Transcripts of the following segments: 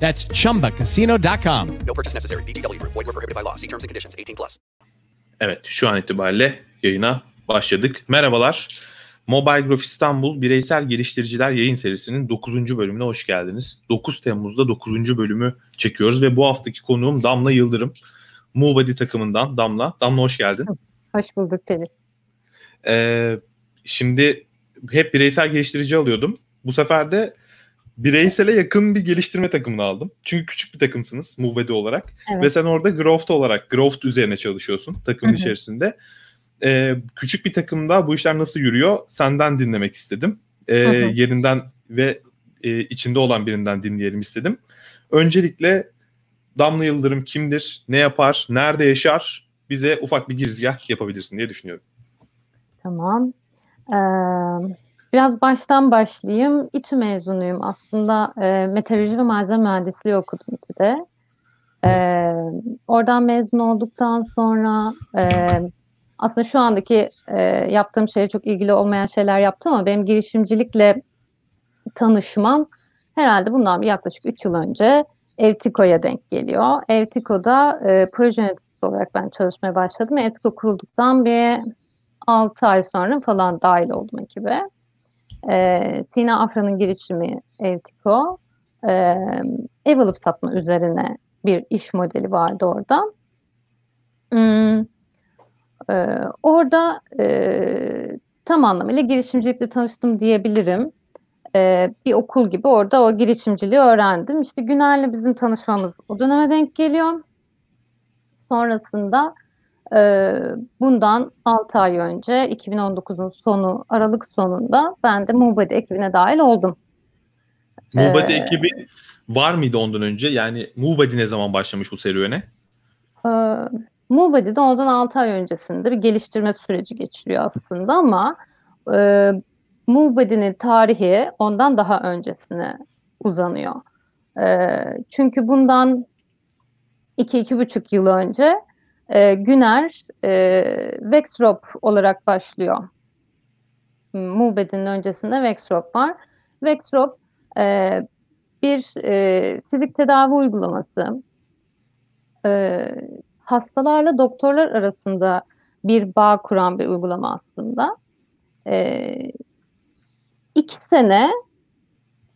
That's chumbacasino.com. No purchase necessary. VGW Group. Void were prohibited by law. See terms and conditions. 18 plus. Evet şu an itibariyle yayına başladık. Merhabalar. Mobile Graph İstanbul Bireysel Geliştiriciler yayın serisinin 9. bölümüne hoş geldiniz. 9 Temmuz'da 9. bölümü çekiyoruz ve bu haftaki konuğum Damla Yıldırım. Mubadi takımından Damla. Damla hoş geldin. Hoş bulduk seni. Ee, şimdi hep bireysel geliştirici alıyordum. Bu sefer de bireysele yakın bir geliştirme takımını aldım. Çünkü küçük bir takımsınız Mubadi olarak. Evet. Ve sen orada Growth olarak Growth üzerine çalışıyorsun hı. içerisinde. Ee, küçük bir takımda bu işler nasıl yürüyor senden dinlemek istedim. Ee, yerinden ve e, içinde olan birinden dinleyelim istedim. Öncelikle Damla Yıldırım kimdir, ne yapar, nerede yaşar bize ufak bir girizgah yapabilirsin diye düşünüyorum. Tamam. Ee, biraz baştan başlayayım. İTÜ mezunuyum. Aslında e, meteoroloji ve malzeme mühendisliği okudum İTÜ'de. Ee, oradan mezun olduktan sonra e, aslında şu andaki e, yaptığım şeye çok ilgili olmayan şeyler yaptım ama benim girişimcilikle tanışmam herhalde bundan yaklaşık 3 yıl önce Evtiko'ya denk geliyor. Evtiko'da e, proje yöneticisi olarak ben çalışmaya başladım. Evtiko kurulduktan bir 6 ay sonra falan dahil oldum ekibe. Ee, Sina Afra'nın girişimi Evtiko. Ee, ev alıp satma üzerine bir iş modeli vardı orada. Hmm, e, orada e, tam anlamıyla girişimcilikle tanıştım diyebilirim. E, bir okul gibi orada o girişimciliği öğrendim. İşte Güner'le bizim tanışmamız o döneme denk geliyor. Sonrasında ee, bundan 6 ay önce 2019'un sonu Aralık sonunda ben de Mubadi ekibine dahil oldum. Mubadi Ee, ekibi var mıydı ondan önce? Yani Mubadi ne zaman başlamış bu serüvene? Ee, Mubadi'de ondan 6 ay öncesinde bir geliştirme süreci geçiriyor aslında ama e, Mubadi'nin tarihi ondan daha öncesine uzanıyor. Ee, çünkü bundan 2-2,5 yıl önce e, Güner e, Vexrop olarak başlıyor. Mubedi'nin öncesinde Vexrop var. Vexrop e, bir e, fizik tedavi uygulaması. E, hastalarla doktorlar arasında bir bağ kuran bir uygulama aslında. E, iki sene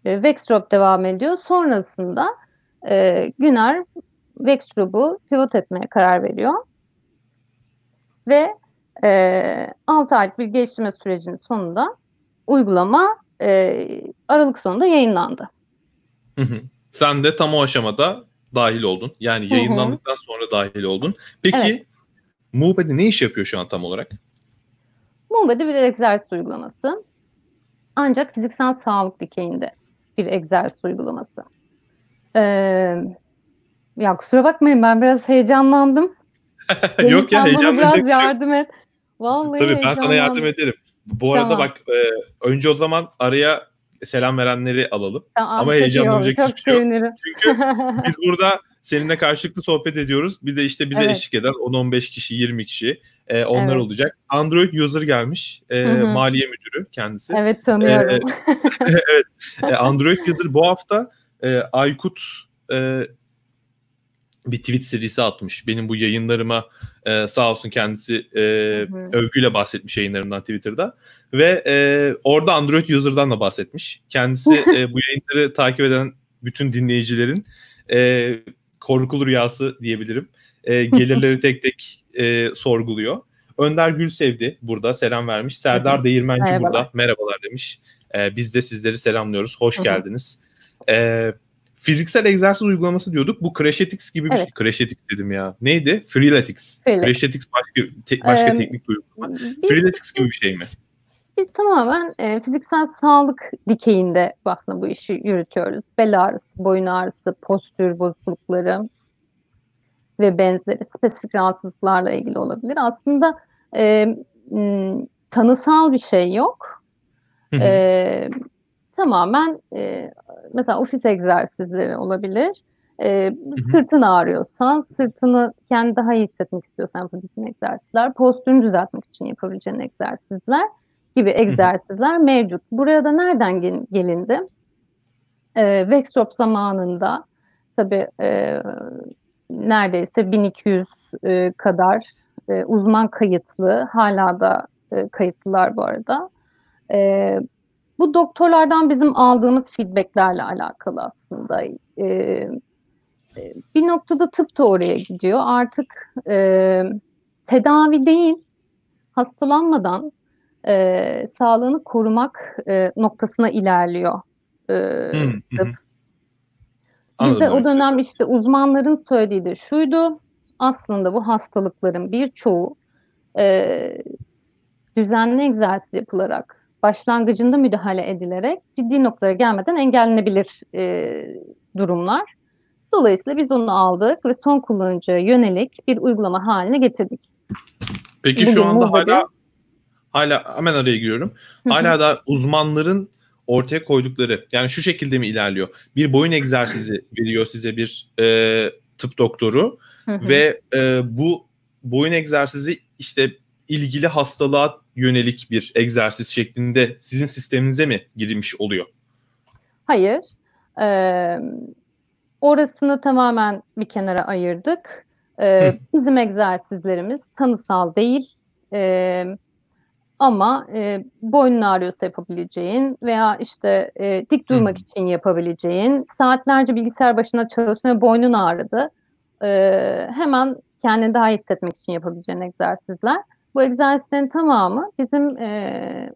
e, Vexrop devam ediyor. Sonrasında e, Güner Vextrop'u pivot etmeye karar veriyor. Ve e, 6 aylık bir geliştirme sürecinin sonunda uygulama e, Aralık sonunda yayınlandı. Hı hı. Sen de tam o aşamada dahil oldun. Yani hı. yayınlandıktan sonra dahil oldun. Peki Evet. Mubadi ne iş yapıyor şu an tam olarak? Mubadi bir egzersiz uygulaması. Ancak fiziksel sağlık dikeyinde bir egzersiz uygulaması. Ee, ya kusura bakmayın ben biraz heyecanlandım. Yok ya heyecanlanacak biraz yardım et. Vallahi Tabii ben sana yardım ederim. Bu arada Tamam. bak e, önce o zaman araya selam verenleri alalım. Tamam, Ama heyecanlanacak hiçbir şey yok. sevinirim. Çünkü biz burada seninle karşılıklı sohbet ediyoruz. Bir de işte bize Evet. eşlik eden 10-15 kişi, 20 kişi e, onlar Evet. olacak. Android user gelmiş. E, maliye müdürü kendisi. evet tanıyorum. E, Android user bu hafta e, Aykut e, bir tweet serisi atmış. Benim bu yayınlarıma e, sağ olsun kendisi e, Hı hı. övgüyle bahsetmiş yayınlarımdan Twitter'da. Ve e, orada Android user'dan da bahsetmiş. Kendisi e, bu yayınları takip eden bütün dinleyicilerin e, korkulu rüyası diyebilirim. E, gelirleri tek tek e, sorguluyor. Önder Gülsevdi burada selam vermiş. Serdar Değirmenci Merhabalar. burada merhabalar demiş. E, biz de sizleri selamlıyoruz. Hoş geldiniz. E, fiziksel egzersiz uygulaması diyorduk. Bu Crashetics gibi bir Evet. şey. Crashetics dedim ya. Neydi? Freeletics. Freeletics. Crashetics başka, te- başka Ee, teknik bir uygulama. Freeletics gibi bir şey mi? biz tamamen e, fiziksel sağlık dikeyinde aslında bu işi yürütüyoruz. Bel ağrısı, boyun ağrısı, postür bozuklukları. ve benzeri spesifik rahatsızlıklarla ilgili olabilir. Aslında e, m, tanısal bir şey yok. Hı hı. E, tamamen e, mesela ofis egzersizleri olabilir. E, sırtın ağrıyorsan, sırtını kendi daha iyi hissetmek istiyorsan yapabileceğin egzersizler, postürünü düzeltmek için yapabileceğin egzersizler gibi egzersizler mevcut. Buraya da nereden gel- gelindi? E, Workshop zamanında tabii e, neredeyse 1200 e, kadar e, uzman kayıtlı, hala da e, kayıtlılar bu arada. E, bu doktorlardan bizim aldığımız feedbacklerle alakalı aslında. E, e, bir noktada tıp da oraya gidiyor. Artık e, tedavi değil, hastalanmadan e, sağlığını korumak e, noktasına ilerliyor. E, tıp. Anladım Bize o dönem işte uzmanların söylediği de şuydu. Aslında bu hastalıkların birçoğu e, düzenli egzersiz yapılarak, başlangıcında müdahale edilerek ciddi noktalara gelmeden engellenebilir e, durumlar. Dolayısıyla biz onu aldık ve son kullanıcıya yönelik bir uygulama haline getirdik. Peki Bugün şu anda hala hala hemen araya giriyorum. Hala da uzmanların ortaya koydukları yani şu şekilde mi ilerliyor? Bir boyun egzersizi veriyor size bir e, tıp doktoru ve e, bu boyun egzersizi işte ilgili hastalığa yönelik bir egzersiz şeklinde sizin sisteminize mi girilmiş oluyor? Hayır. Ee, orasını tamamen bir kenara ayırdık. Ee, Hı. bizim egzersizlerimiz tanısal değil. Ee, ama e, boynun ağrıyorsa yapabileceğin veya işte e, dik durmak için yapabileceğin, saatlerce bilgisayar başında çalıştın ve boynun ağrıdı. Ee, hemen kendini daha iyi hissetmek için yapabileceğin egzersizler. Bu egzersizlerin tamamı bizim e,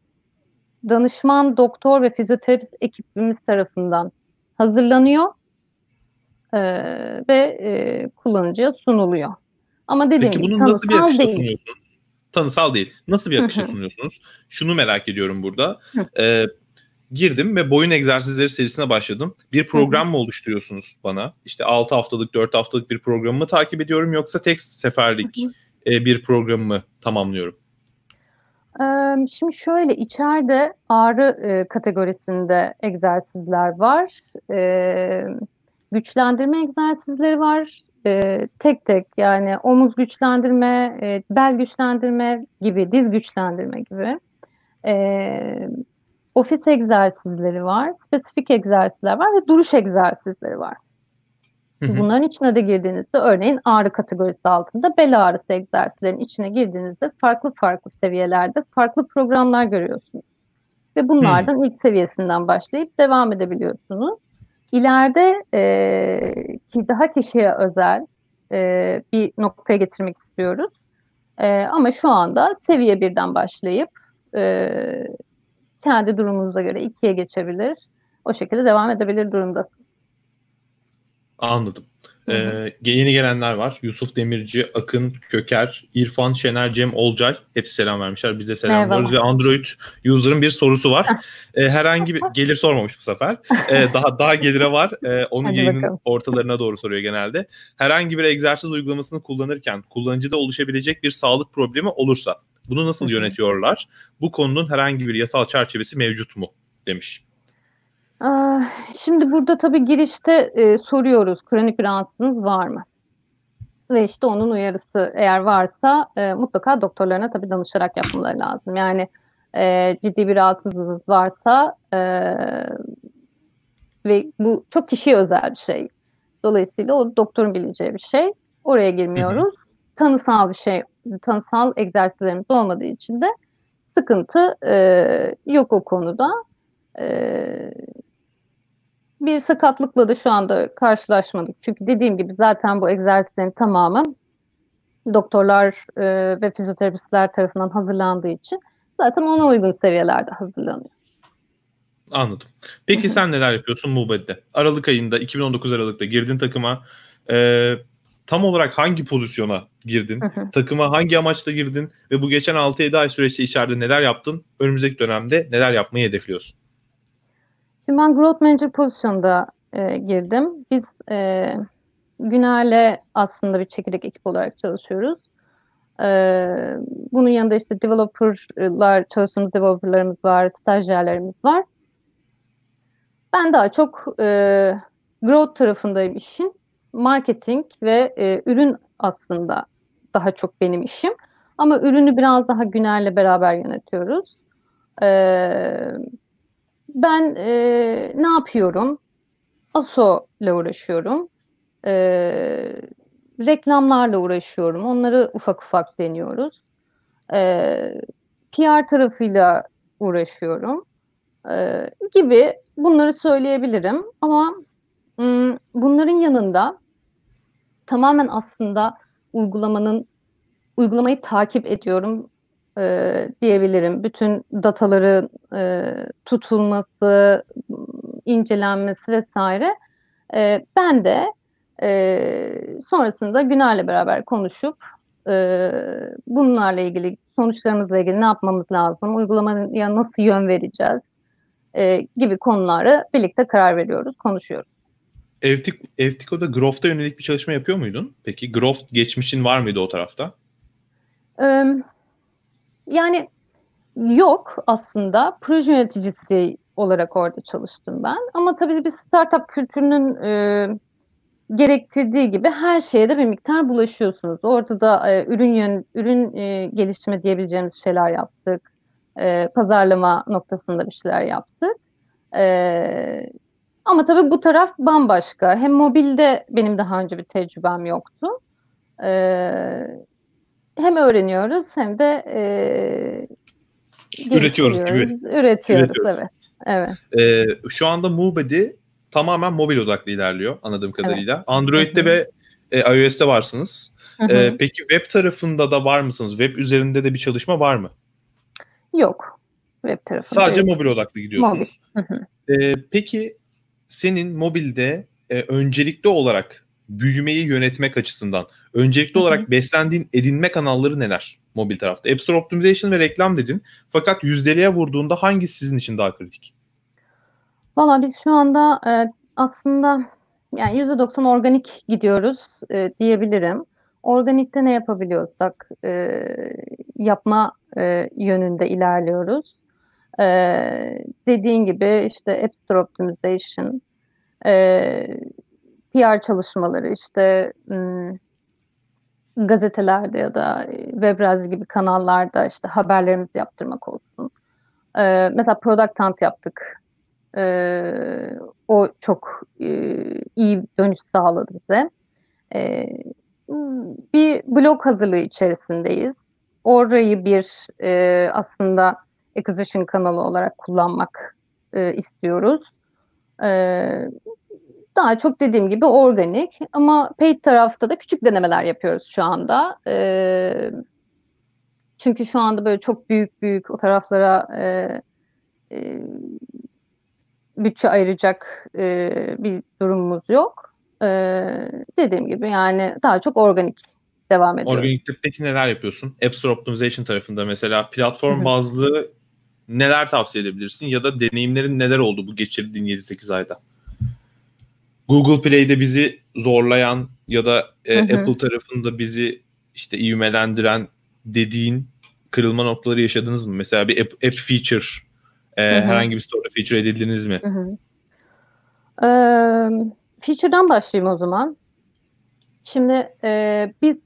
danışman, doktor ve fizyoterapist ekibimiz tarafından hazırlanıyor e, ve e, kullanıcıya sunuluyor. Ama dediğim Peki gibi bunu nasıl bir tanısal akışta değil. sunuyorsunuz? Tanısal değil. Nasıl bir akışta sunuyorsunuz? Şunu merak ediyorum burada. Ee, girdim ve boyun egzersizleri serisine başladım. Bir program mı oluşturuyorsunuz bana? İşte 6 haftalık, 4 haftalık bir programı mı takip ediyorum yoksa tek seferlik e, bir programı mı tamamlıyorum? Şimdi şöyle içeride ağrı e, kategorisinde egzersizler var. Ee, güçlendirme egzersizleri var. Ee, tek tek yani omuz güçlendirme, e, bel güçlendirme gibi, diz güçlendirme gibi. Ofis egzersizleri var, spesifik egzersizler var ve duruş egzersizleri var. Bunların içine de girdiğinizde örneğin ağrı kategorisi altında bel ağrısı egzersizlerin içine girdiğinizde farklı farklı seviyelerde farklı programlar görüyorsunuz. Ve bunlardan ilk seviyesinden başlayıp devam edebiliyorsunuz. İleride eee, ki daha kişiye özel eee, bir noktaya getirmek istiyoruz. Eee, ama şu anda seviye birden başlayıp eee, kendi durumunuza göre ikiye geçebilir. O şekilde devam edebilir durumda. Anladım. Hı hı. Ee, yeni gelenler var. Yusuf Demirci, Akın Köker, İrfan Şener, Cem Olcay. Hepsi selam vermişler. Biz de selamlıyoruz. Ve Android user'ın bir sorusu var. Ee, herhangi bir gelir sormamış bu sefer. Ee, daha daha gelire var. Ee, onu Hadi yayının bakalım. ortalarına doğru soruyor genelde. Herhangi bir egzersiz uygulamasını kullanırken kullanıcıda oluşabilecek bir sağlık problemi olursa bunu nasıl yönetiyorlar? Bu konunun herhangi bir yasal çerçevesi mevcut mu? demiş. Şimdi burada tabii girişte e, soruyoruz kronik bir rahatsızlığınız var mı? Ve işte onun uyarısı eğer varsa e, mutlaka doktorlarına tabii danışarak yapmaları lazım. Yani e, ciddi bir rahatsızlığınız varsa e, ve bu çok kişiye özel bir şey. Dolayısıyla o doktorun bileceği bir şey. Oraya girmiyoruz. Tanısal bir şey, tanısal egzersizlerimiz olmadığı için de sıkıntı e, yok o konuda. E, bir sakatlıkla da şu anda karşılaşmadık. Çünkü dediğim gibi zaten bu egzersizlerin tamamı doktorlar e, ve fizyoterapistler tarafından hazırlandığı için zaten ona uygun seviyelerde hazırlanıyor. Anladım. Peki sen neler yapıyorsun Mube'de? Aralık ayında 2019 Aralık'ta girdin takıma. Ee, tam olarak hangi pozisyona girdin? Takıma hangi amaçla girdin? Ve bu geçen 6-7 ay süreçte içeride neler yaptın? Önümüzdeki dönemde neler yapmayı hedefliyorsun? Şimdi ben Growth Manager pozisyonda e, girdim. Biz e, Güner'le aslında bir çekirdek ekip olarak çalışıyoruz. Ee, bunun yanında işte developerlar, çalıştığımız developerlarımız var, stajyerlerimiz var. Ben daha çok e, growth tarafındayım işin. Marketing ve e, ürün aslında daha çok benim işim. Ama ürünü biraz daha Güner'le beraber yönetiyoruz. Ee, ben e, ne yapıyorum? ASO ile uğraşıyorum. Ee, reklamlarla uğraşıyorum. Onları ufak ufak deniyoruz. Ee, PR tarafıyla uğraşıyorum. Ee, gibi bunları söyleyebilirim. Ama ım, bunların yanında tamamen aslında uygulamanın uygulamayı takip ediyorum e, diyebilirim. Bütün dataların e, tutulması, incelenmesi vesaire. E, ben de e, sonrasında Güner'le beraber konuşup e, bunlarla ilgili sonuçlarımızla ilgili ne yapmamız lazım, uygulamaya nasıl yön vereceğiz e, gibi konuları birlikte karar veriyoruz, konuşuyoruz. Evtik, Evtiko'da Growth'a yönelik bir çalışma yapıyor muydun? Peki Growth geçmişin var mıydı o tarafta? Ee, yani yok aslında. Proje yöneticisi olarak orada çalıştım ben. Ama tabii bir startup kültürünün e, gerektirdiği gibi her şeye de bir miktar bulaşıyorsunuz. Orada da e, ürün yön, ürün e, geliştirme diyebileceğimiz şeyler yaptık. E, pazarlama noktasında bir şeyler yaptık. E, ama tabii bu taraf bambaşka. Hem mobilde benim daha önce bir tecrübem yoktu. E, hem öğreniyoruz hem de e, Üretiyoruz gibi. Üretiyoruz, Üretiyoruz. evet. Evet. Ee, şu anda Mubedi tamamen mobil odaklı ilerliyor anladığım kadarıyla. Evet. Android'de Hı-hı. ve e, iOS'te varsınız. E, peki web tarafında da var mısınız? Web üzerinde de bir çalışma var mı? Yok. Web tarafında. Sadece yok. mobil odaklı gidiyorsunuz. Mobil. E, peki senin mobilde e, öncelikli olarak büyümeyi yönetmek açısından öncelikli olarak beslendiğin edinme kanalları neler mobil tarafta? App Store Optimization ve reklam dedin. Fakat yüzdeliğe vurduğunda hangisi sizin için daha kritik? Valla biz şu anda e, aslında yani %90 organik gidiyoruz e, diyebilirim. Organikte ne yapabiliyorsak e, yapma e, yönünde ilerliyoruz. E, dediğin gibi işte App Store Optimization, e, PR çalışmaları işte m, gazetelerde ya da Webrazi gibi kanallarda işte haberlerimizi yaptırmak olsun. E, mesela Product Hunt yaptık e, o çok e, iyi dönüş sağladı bize. E, bir blog hazırlığı içerisindeyiz. Orayı bir e, aslında acquisition kanalı olarak kullanmak e, istiyoruz. E, daha çok dediğim gibi organik ama paid tarafta da küçük denemeler yapıyoruz şu anda. E, çünkü şu anda böyle çok büyük büyük o taraflara e, e, bütçe ayıracak e, bir durumumuz yok. E, dediğim gibi yani daha çok organik devam ediyor. Organikte peki neler yapıyorsun? App Store Optimization tarafında mesela platform bazlı neler tavsiye edebilirsin ya da deneyimlerin neler oldu bu geçirdiğin 7-8 ayda? Google Play'de bizi zorlayan ya da e, Apple tarafında bizi işte ivmelendiren dediğin kırılma noktaları yaşadınız mı? Mesela bir app, app feature e, herhangi bir store'da feature edildiniz mi? Hı hı. Ee, feature'dan başlayayım o zaman. Şimdi e, biz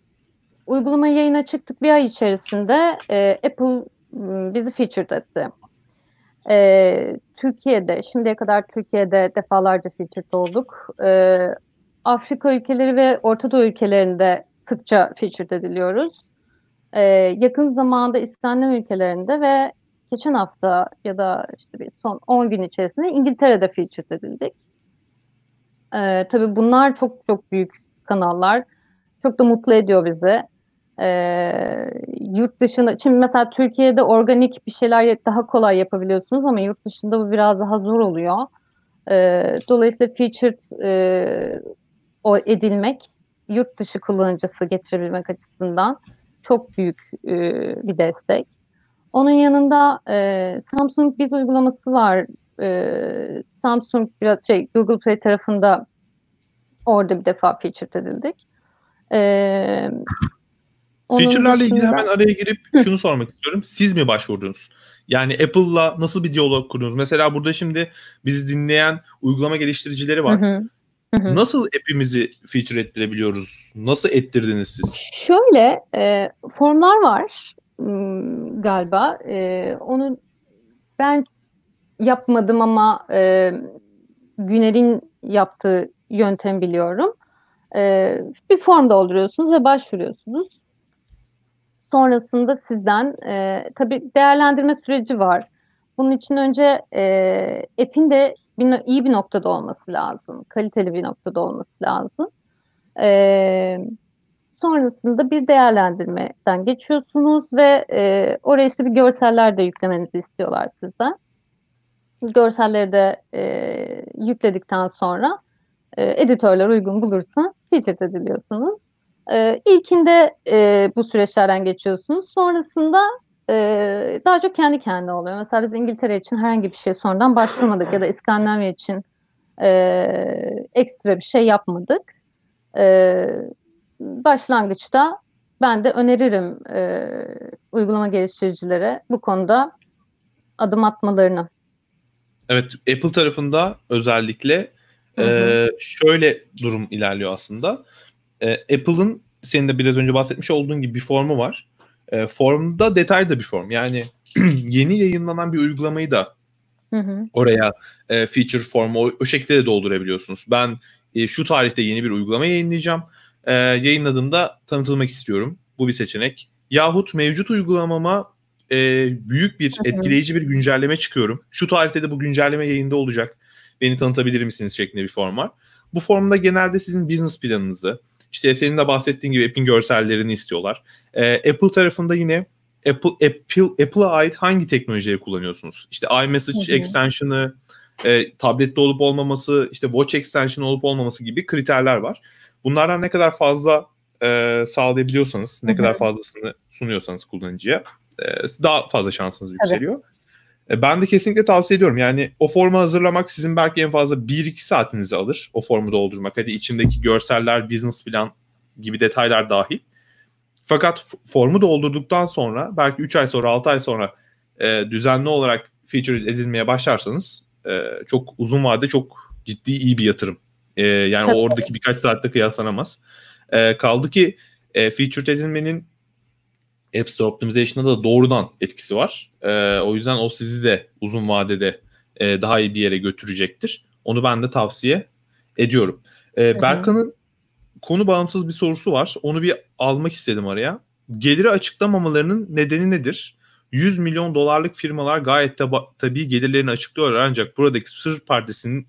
uygulama yayına çıktık bir ay içerisinde e, Apple bizi featured etti. E, Türkiye'de, şimdiye kadar Türkiye'de defalarca featured olduk. E, Afrika ülkeleri ve Orta Doğu ülkelerinde sıkça featured ediliyoruz. E, yakın zamanda İskandinav ülkelerinde ve geçen hafta ya da işte bir son 10 gün içerisinde İngiltere'de featured edildik. Ee, tabii bunlar çok çok büyük kanallar. Çok da mutlu ediyor bizi. Ee, yurt dışında, şimdi mesela Türkiye'de organik bir şeyler daha kolay yapabiliyorsunuz ama yurt dışında bu biraz daha zor oluyor. Ee, dolayısıyla featured e, o edilmek, yurt dışı kullanıcısı getirebilmek açısından çok büyük e, bir destek. Onun yanında e, Samsung Biz uygulaması var. E, Samsung biraz şey Google Play tarafında orada bir defa featured edildik. Ee, onun Feature'larla ilgili hemen araya girip şunu sormak istiyorum. Siz mi başvurdunuz? Yani Apple'la nasıl bir diyalog kurdunuz? Mesela burada şimdi bizi dinleyen uygulama geliştiricileri var. Hı hı. Hı hı. Nasıl app'imizi feature ettirebiliyoruz? Nasıl ettirdiniz siz? Şöyle e, formlar var galiba. E, onu ben yapmadım ama e, Güner'in yaptığı yöntem biliyorum. E, bir form dolduruyorsunuz ve başvuruyorsunuz. Sonrasında sizden e, tabii değerlendirme süreci var. Bunun için önce e, app'in de bir, iyi bir noktada olması lazım. Kaliteli bir noktada olması lazım. E, Sonrasında bir değerlendirmeden geçiyorsunuz ve e, oraya işte bir görseller de yüklemenizi istiyorlar sizden. Görselleri de e, yükledikten sonra e, editörler uygun bulursa featured ediliyorsunuz. E, ilkinde e, bu süreçlerden geçiyorsunuz. Sonrasında e, daha çok kendi kendine oluyor. Mesela biz İngiltere için herhangi bir şey sonradan başvurmadık ya da İskandinavya için e, ekstra bir şey yapmadık. E, başlangıçta ben de öneririm e, uygulama geliştiricilere bu konuda adım atmalarını. Evet, Apple tarafında özellikle Hı hı. e, şöyle durum ilerliyor aslında. E, Apple'ın senin de biraz önce bahsetmiş olduğun gibi bir formu var. E, formda detaylı da bir form. Yani yeni yayınlanan bir uygulamayı da Hı hı. oraya e, feature formu o, o şekilde de doldurabiliyorsunuz. Ben e, şu tarihte yeni bir uygulama yayınlayacağım. E, yayınladığımda tanıtılmak istiyorum. Bu bir seçenek. Yahut mevcut uygulamama e, büyük bir etkileyici bir güncelleme çıkıyorum. Şu tarihte de bu güncelleme yayında olacak. Beni tanıtabilir misiniz şeklinde bir form var. Bu formda genelde sizin business planınızı, işte Efe'nin de bahsettiğin gibi app'in görsellerini istiyorlar. E, Apple tarafında yine Apple Apple Apple'a ait hangi teknolojileri kullanıyorsunuz? İşte iMessage Hı hı. extension'ı, e, tablette olup olmaması, işte Watch extension olup olmaması gibi kriterler var. Bunlardan ne kadar fazla e, sağlayabiliyorsanız, ne Hı hı. kadar fazlasını sunuyorsanız kullanıcıya e, daha fazla şansınız yükseliyor. E, ben de kesinlikle tavsiye ediyorum. Yani o formu hazırlamak sizin belki en fazla 1-2 saatinizi alır. O formu doldurmak. Hadi içindeki görseller, business plan gibi detaylar dahil. Fakat formu doldurduktan sonra belki 3 ay sonra 6 ay sonra e, düzenli olarak feature edilmeye başlarsanız e, çok uzun vadede çok ciddi iyi bir yatırım. E, yani Tabii. oradaki birkaç saatte kıyaslanamaz. E, kaldı ki e, feature edilmenin App Store Optimization'da da doğrudan etkisi var. E, o yüzden o sizi de uzun vadede e, daha iyi bir yere götürecektir. Onu ben de tavsiye ediyorum. E. Berkan'ın konu bağımsız bir sorusu var. Onu bir almak istedim araya. Geliri açıklamamalarının nedeni nedir? 100 milyon dolarlık firmalar gayet taba- tabii gelirlerini açıklıyorlar ancak buradaki sır perdesinin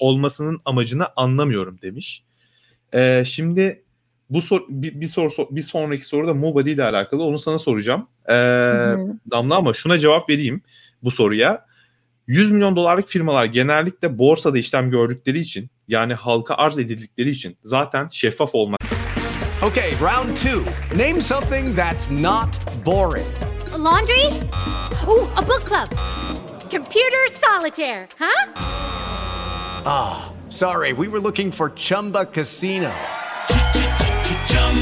olmasının amacını anlamıyorum demiş. Ee, şimdi bu sor, bir, bir soru sor- bir sonraki soru da Mobadi ile alakalı. Onu sana soracağım. Ee, Hı hı. Damla ama şuna cevap vereyim bu soruya. 100 milyon dolarlık firmalar genellikle borsada işlem gördükleri için yani halka arz edildikleri için zaten şeffaf olmak Okay, round two. Name something that's not boring. A laundry? Ooh, a book club. Computer solitaire, huh? Sorry, we were looking for Chumba Casino.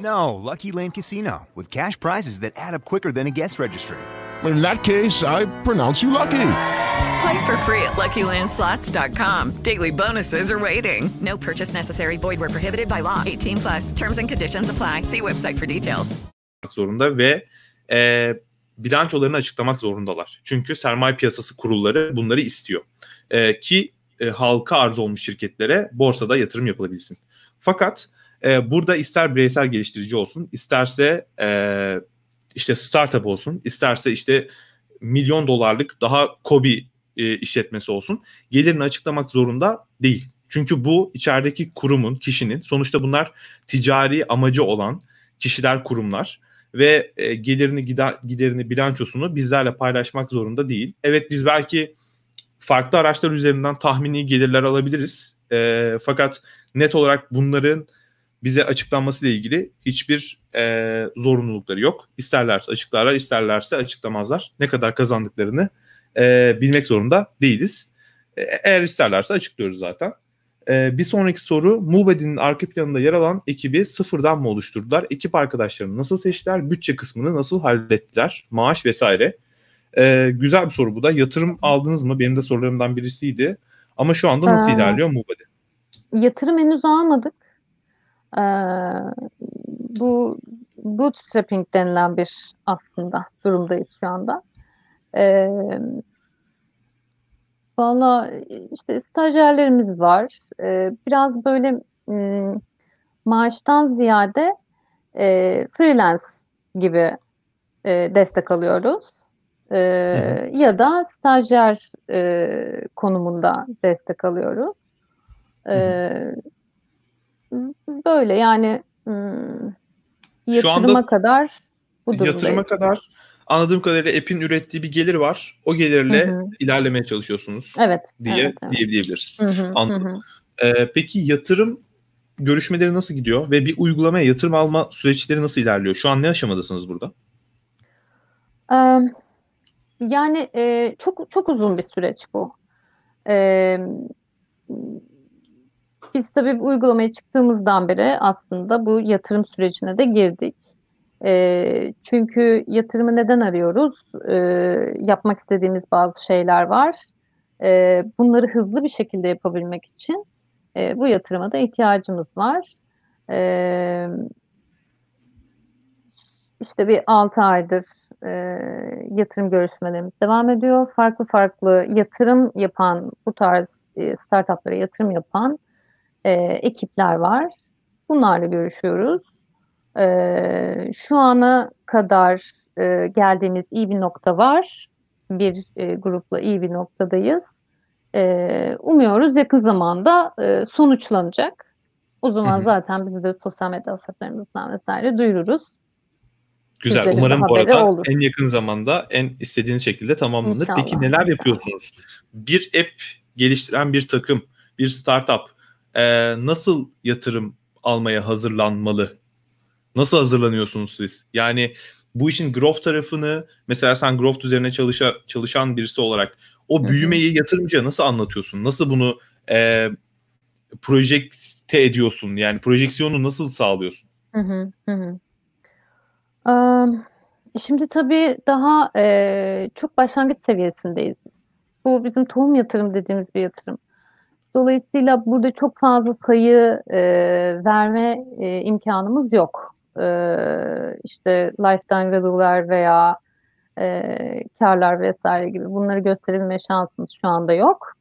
No, Lucky Land Casino, with cash prizes that add up quicker than a guest registry. In that case, I pronounce you lucky. Play for free at LuckyLandSlots.com. Daily bonuses are waiting. No purchase necessary. Void where prohibited by law. 18 plus. Terms and conditions apply. See website for details. zorunda ve e, bilançolarını açıklamak zorundalar. Çünkü sermaye piyasası kurulları bunları istiyor. E, ki e, halka arz olmuş şirketlere borsada yatırım yapılabilsin. Fakat e, burada ister bireysel geliştirici olsun, isterse e, işte startup olsun, isterse işte milyon dolarlık daha kobi e, işletmesi olsun, gelirini açıklamak zorunda değil. Çünkü bu içerideki kurumun, kişinin sonuçta bunlar ticari amacı olan kişiler, kurumlar ve e, gelirini gider, giderini bilançosunu bizlerle paylaşmak zorunda değil. Evet biz belki farklı araçlar üzerinden tahmini gelirler alabiliriz. E, fakat net olarak bunların bize açıklanması ile ilgili hiçbir e, zorunlulukları yok. İsterlerse açıklarlar, isterlerse açıklamazlar. Ne kadar kazandıklarını e, bilmek zorunda değiliz. E, eğer isterlerse açıklıyoruz zaten. E, bir sonraki soru Mube'nin arka planında yer alan ekibi sıfırdan mı oluşturdular? Ekip arkadaşlarını nasıl seçtiler? Bütçe kısmını nasıl hallettiler? Maaş vesaire. E, güzel bir soru bu da. Yatırım aldınız mı? Benim de sorularımdan birisiydi. Ama şu anda nasıl Aa. ilerliyor Mube'de? Yatırım henüz almadık. Ee, bu bootstrapping denilen bir aslında durumdayız şu anda. Ee, Valla işte stajyerlerimiz var. Ee, biraz böyle m, maaştan ziyade e, freelance gibi e, destek alıyoruz. Ee, ya da stajyer e, konumunda destek alıyoruz. Ee, böyle yani hmm, Şu anda yatırıma kadar bu durumdayız. Yatırıma kadar anladığım kadarıyla app'in ürettiği bir gelir var. O gelirle Hı hı. ilerlemeye çalışıyorsunuz Evet. diye evet, evet. diyebiliriz. Hı hı, hı Anladım. hı. Ee, peki yatırım görüşmeleri nasıl gidiyor ve bir uygulamaya yatırım alma süreçleri nasıl ilerliyor? Şu an ne aşamadasınız burada? Yani e, çok çok uzun bir süreç bu. Eee, biz tabii uygulamaya çıktığımızdan beri aslında bu yatırım sürecine de girdik. Eee, çünkü yatırımı neden arıyoruz? Eee, yapmak istediğimiz bazı şeyler var. Eee, bunları hızlı bir şekilde yapabilmek için e, bu yatırıma da ihtiyacımız var. Eee işte bir 6 aydır e, yatırım görüşmelerimiz devam ediyor. Farklı farklı yatırım yapan, bu tarz e, startuplara yatırım yapan e, ekipler var. Bunlarla görüşüyoruz. E, şu ana kadar e, geldiğimiz iyi bir nokta var. Bir e, grupla iyi bir noktadayız. E, umuyoruz yakın zamanda e, sonuçlanacak. O zaman Hı hı. zaten biz de sosyal medya hesaplarımızdan vesaire duyururuz. Güzel. Sizlerin de Umarım bu arada olur. en yakın zamanda en istediğiniz şekilde tamamlanır. İnşallah. Peki neler yapıyorsunuz? Bir app geliştiren bir takım, bir startup e, nasıl yatırım almaya hazırlanmalı? Nasıl hazırlanıyorsunuz siz? Yani bu işin growth tarafını mesela sen growth üzerine çalışa, çalışan birisi olarak o büyümeyi yatırımcıya nasıl anlatıyorsun? Nasıl bunu e, projekte ediyorsun? Yani projeksiyonu nasıl sağlıyorsun? Hı hı, şimdi tabii daha eee, çok başlangıç seviyesindeyiz. Bu bizim tohum yatırım dediğimiz bir yatırım. Dolayısıyla burada çok fazla sayı eee, verme eee, imkanımız yok. Eee işte lifetime value'lar veya eee karlar vesaire gibi bunları gösterebilme şansımız şu anda yok.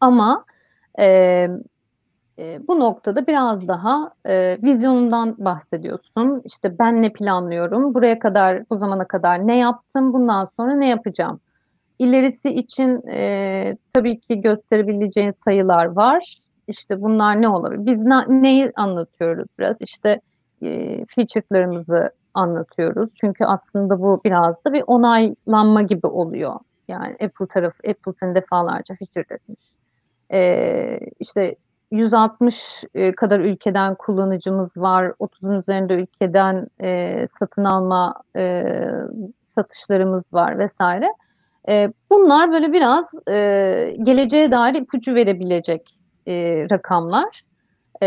Ama eee e, bu noktada biraz daha e, vizyonundan bahsediyorsun. İşte ben ne planlıyorum, buraya kadar, bu zamana kadar ne yaptım, bundan sonra ne yapacağım? İlerisi için e, tabii ki gösterebileceğin sayılar var. İşte bunlar ne olabilir? Biz na- neyi anlatıyoruz biraz? İşte e, feature'larımızı anlatıyoruz. Çünkü aslında bu biraz da bir onaylanma gibi oluyor. Yani Apple tarafı, Apple seni defalarca feature etmiş. E, işte 160 e, kadar ülkeden kullanıcımız var. 30'un üzerinde ülkeden e, satın alma e, satışlarımız var vesaire. E, bunlar böyle biraz e, geleceğe dair ipucu verebilecek e, rakamlar. E,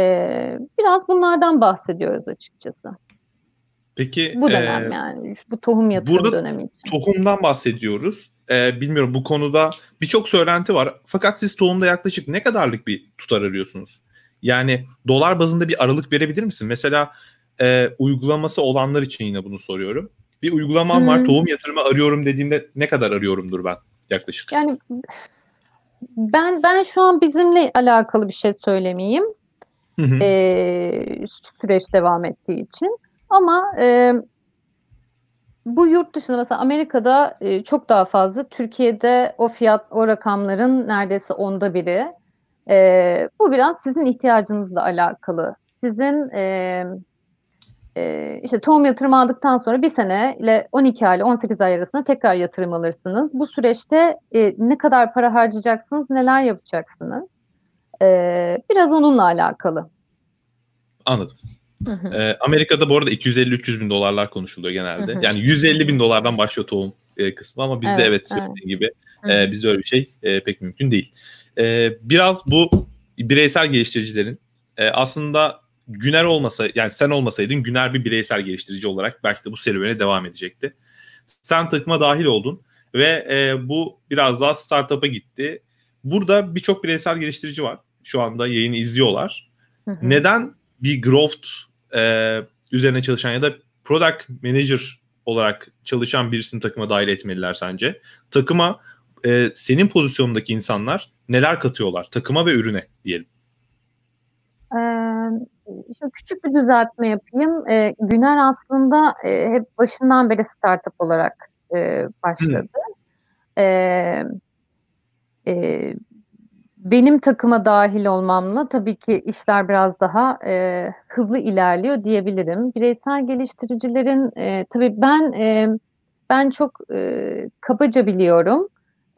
biraz bunlardan bahsediyoruz açıkçası. Peki Bu dönem e, yani bu tohum yatırım burada dönemi için. tohumdan bahsediyoruz. Ee, bilmiyorum bu konuda birçok söylenti var. Fakat siz tohumda yaklaşık ne kadarlık bir tutar arıyorsunuz? Yani dolar bazında bir aralık verebilir misin? Mesela e, uygulaması olanlar için yine bunu soruyorum. Bir uygulamam var Hmm. tohum yatırımı arıyorum dediğimde ne kadar arıyorumdur ben yaklaşık? Yani ben ben şu an bizimle alakalı bir şey söylemeyeyim. Hı hı. e, süreç devam ettiği için. Ama e, bu yurt dışında mesela Amerika'da e, çok daha fazla. Türkiye'de o fiyat, o rakamların neredeyse onda biri. E, bu biraz sizin ihtiyacınızla alakalı. Sizin e, e, işte tohum yatırım aldıktan sonra bir sene ile 12 ay ile 18 ay arasında tekrar yatırım alırsınız. Bu süreçte e, ne kadar para harcayacaksınız, neler yapacaksınız? E, biraz onunla alakalı. Anladım. Hı hı. Ee, Amerika'da bu arada 250-300 bin dolarlar konuşuluyor genelde. Hı. Yani 150 bin dolardan başlıyor tohum e, kısmı ama bizde Evet, evet, evet. gibi e, bizde öyle bir şey e, pek mümkün değil. E, biraz bu bireysel geliştiricilerin e, aslında Güner olmasa yani sen olmasaydın Güner bir bireysel geliştirici olarak belki de bu serüvene devam edecekti. Sen takıma dahil oldun ve e, bu biraz daha startup'a gitti. Burada birçok bireysel geliştirici var. Şu anda yayını izliyorlar. Hı hı. Neden bir growth e, üzerine çalışan ya da product manager olarak çalışan birisini takıma dahil etmeliler sence? Takıma e, senin pozisyonundaki insanlar neler katıyorlar? Takıma ve ürüne diyelim. Ee, şimdi küçük bir düzeltme yapayım. Ee, Güner aslında e, hep başından beri startup olarak e, başladı. Ee, e, benim takıma dahil olmamla tabii ki işler biraz daha e, hızlı ilerliyor diyebilirim. Bireysel geliştiricilerin e, tabii ben e, ben çok e, kabaca biliyorum.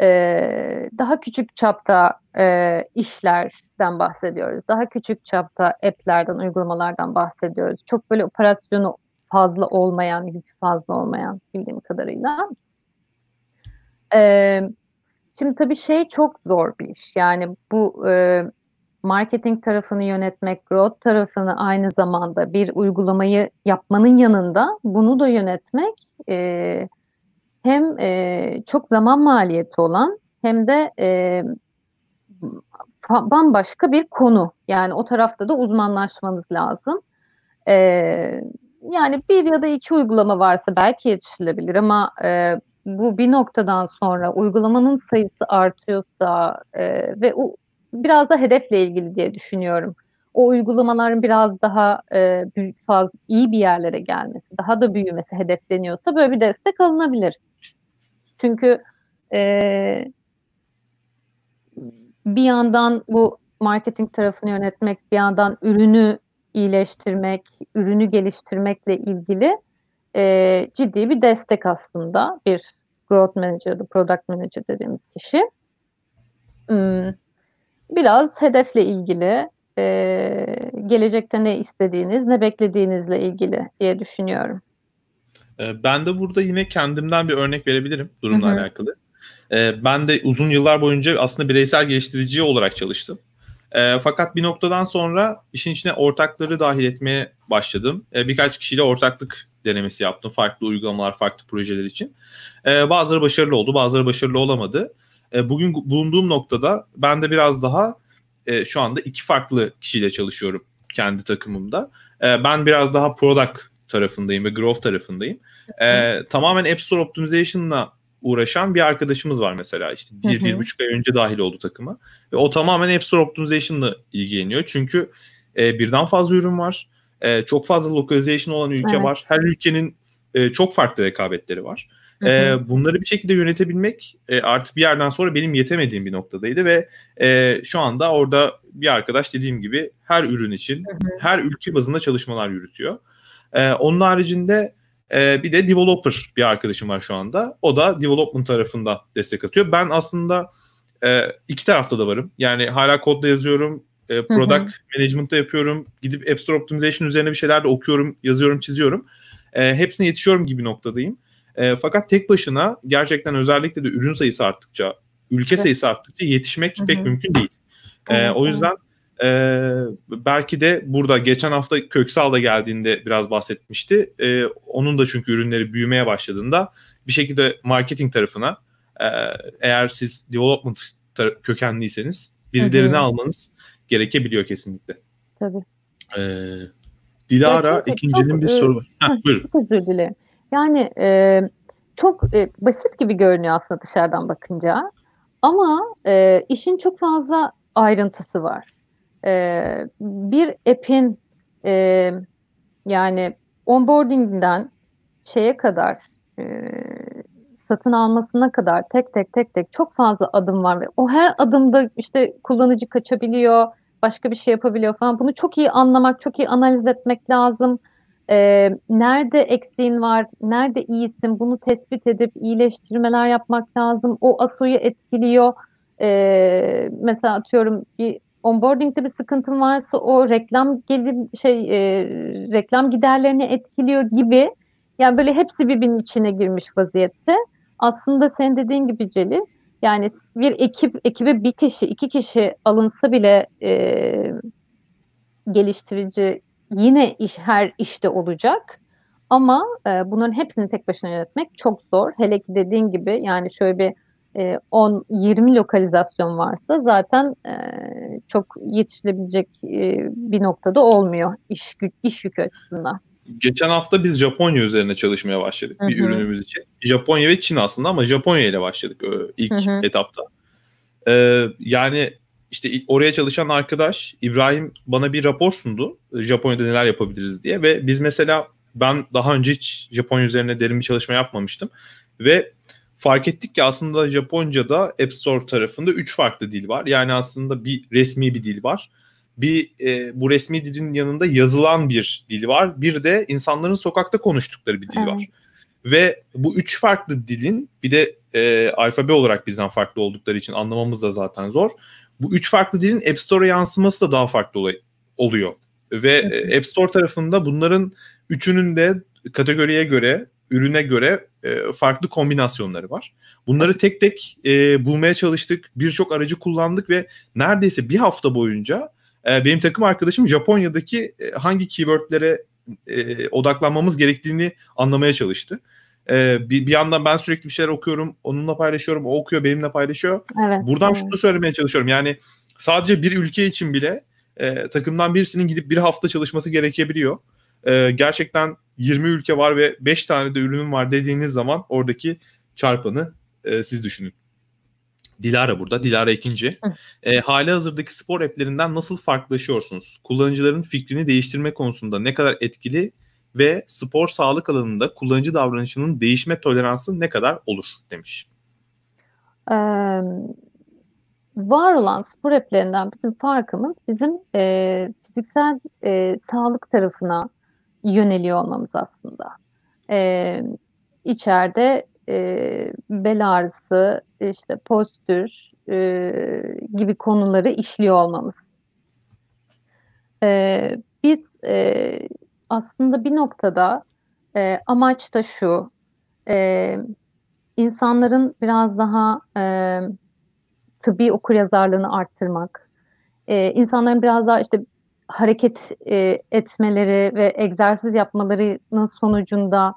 E, daha küçük çapta e, işlerden bahsediyoruz. Daha küçük çapta app'lerden, uygulamalardan bahsediyoruz. Çok böyle operasyonu fazla olmayan, yükü fazla olmayan bildiğim kadarıyla. E, şimdi tabii şey çok zor bir iş. Yani bu e, marketing tarafını yönetmek, growth tarafını aynı zamanda bir uygulamayı yapmanın yanında bunu da yönetmek e, hem e, çok zaman maliyeti olan hem de e, bambaşka bir konu. Yani o tarafta da uzmanlaşmanız lazım. E, yani bir ya da iki uygulama varsa belki yetişilebilir ama e, bu bir noktadan sonra uygulamanın sayısı artıyorsa e, ve o biraz da hedefle ilgili diye düşünüyorum. O uygulamaların biraz daha e, büyük, fazla, iyi bir yerlere gelmesi, daha da büyümesi hedefleniyorsa böyle bir destek alınabilir. Çünkü e, bir yandan bu marketing tarafını yönetmek, bir yandan ürünü iyileştirmek, ürünü geliştirmekle ilgili e, ciddi bir destek aslında bir growth manager ya product manager dediğimiz kişi. Hmm, biraz hedefle ilgili, e, gelecekte ne istediğiniz, ne beklediğinizle ilgili diye düşünüyorum. E, ben de burada yine kendimden bir örnek verebilirim durumla Hı hı. alakalı. E, ben de uzun yıllar boyunca aslında bireysel geliştirici olarak çalıştım. E, fakat bir noktadan sonra işin içine ortakları dahil etmeye başladım. E, birkaç kişiyle ortaklık denemesi yaptım. Farklı uygulamalar, farklı projeler için. E, bazıları başarılı oldu, bazıları başarılı olamadı. E, bugün bulunduğum noktada ben de biraz daha e, şu anda iki farklı kişiyle çalışıyorum kendi takımımda. E, ben biraz daha product tarafındayım ve growth tarafındayım. E, tamamen App Store Optimization'la uğraşan bir arkadaşımız var mesela işte bir, Hı hı. bir buçuk ay önce dahil oldu takıma. Ve o tamamen App Store Optimization'la ilgileniyor. Çünkü e, birden fazla ürün var. E, çok fazla localization olan ülke Evet. var. Her ülkenin e, çok farklı rekabetleri var. Hı hı. E, bunları bir şekilde yönetebilmek e, artık bir yerden sonra benim yetemediğim bir noktadaydı ve e, şu anda orada bir arkadaş dediğim gibi her ürün için her ülke bazında çalışmalar yürütüyor. E, onun haricinde e, bir de developer bir arkadaşım var şu anda. O da development tarafında destek atıyor. Ben aslında e, iki tarafta da varım. Yani hala kodda yazıyorum, e, product management'ta yapıyorum. Gidip App Store Optimization üzerine bir şeyler de okuyorum, yazıyorum, çiziyorum. E, hepsine yetişiyorum gibi noktadayım. E, fakat tek başına gerçekten özellikle de ürün sayısı arttıkça, ülke Evet. sayısı arttıkça yetişmek Hı pek hı. mümkün değil. E, o yüzden e, belki de burada geçen hafta Köksal da geldiğinde biraz bahsetmişti. E, onun da çünkü ürünleri büyümeye başladığında bir şekilde marketing tarafına e, eğer siz development tar- kökenliyseniz birilerini Hı hı. almanız gerekebiliyor kesinlikle. Tabii. E, Dilara çünkü ikincinin çok, bir e, soru var. Heh, buyurun. Çok özür dilerim. Yani e, çok e, basit gibi görünüyor aslında dışarıdan bakınca. Ama e, işin çok fazla ayrıntısı var. E, bir app'in e, yani onboarding'den şeye kadar e, satın almasına kadar tek tek tek tek çok fazla adım var ve o her adımda işte kullanıcı kaçabiliyor, başka bir şey yapabiliyor falan. Bunu çok iyi anlamak, çok iyi analiz etmek lazım. Ee, nerede eksiğin var, nerede iyisin bunu tespit edip iyileştirmeler yapmak lazım. O ASO'yu etkiliyor. Ee, mesela atıyorum bir onboarding'de bir sıkıntın varsa o reklam gelir şey e, reklam giderlerini etkiliyor gibi. Yani böyle hepsi birbirinin içine girmiş vaziyette. Aslında sen dediğin gibi Celil, yani bir ekip ekibe bir kişi, iki kişi alınsa bile e, geliştirici yine iş her işte olacak. Ama e, bunların hepsini tek başına yönetmek çok zor. Hele ki dediğin gibi yani şöyle bir e, 10-20 lokalizasyon varsa zaten e, çok yetişilebilecek e, bir noktada olmuyor iş, iş yükü açısından. Geçen hafta biz Japonya üzerine çalışmaya başladık bir Hı hı. ürünümüz için. Japonya ve Çin aslında ama Japonya ile başladık ilk Hı hı. etapta. Ee, yani işte oraya çalışan arkadaş İbrahim bana bir rapor sundu. Japonya'da neler yapabiliriz diye ve biz mesela ben daha önce hiç Japonya üzerine derin bir çalışma yapmamıştım ve fark ettik ki aslında Japonca'da App Store tarafında üç farklı dil var. Yani aslında bir resmi bir dil var. Bir e, bu resmi dilin yanında yazılan bir dil var. Bir de insanların sokakta konuştukları bir dil Evet. var. Ve bu üç farklı dilin bir de e, alfabe olarak bizden farklı oldukları için anlamamız da zaten zor. Bu üç farklı dilin App Store'a yansıması da daha farklı oluyor. Ve e, App Store tarafında bunların üçünün de kategoriye göre, ürüne göre e, farklı kombinasyonları var. Bunları tek tek e, bulmaya çalıştık. Birçok aracı kullandık ve neredeyse bir hafta boyunca e, benim takım arkadaşım Japonya'daki e, hangi keywordlere e, odaklanmamız gerektiğini anlamaya çalıştı. E, bir, bir yandan ben sürekli bir şeyler okuyorum, onunla paylaşıyorum, o okuyor, benimle paylaşıyor. Evet. Buradan evet. şunu söylemeye çalışıyorum. Yani sadece bir ülke için bile e, takımdan birisinin gidip bir hafta çalışması gerekebiliyor. E, gerçekten 20 ülke var ve 5 tane de ürünüm var dediğiniz zaman oradaki çarpanı e, siz düşünün. Dilara burada. Dilara ikinci. Hı. E, hali hazırdaki spor app'lerinden nasıl farklılaşıyorsunuz? Kullanıcıların fikrini değiştirme konusunda ne kadar etkili ve spor sağlık alanında kullanıcı davranışının değişme toleransı ne kadar olur demiş. Ee, var olan spor app'lerinden bizim farkımız bizim e, fiziksel e, sağlık tarafına yöneliyor olmamız aslında. E, içeride e, bel ağrısı, işte postür e, gibi konuları işliyor olmamız. E, biz e, aslında bir noktada e, amaç da şu, e, insanların biraz daha e, tıbbi okuryazarlığını arttırmak, e, insanların biraz daha işte hareket e, etmeleri ve egzersiz yapmalarının sonucunda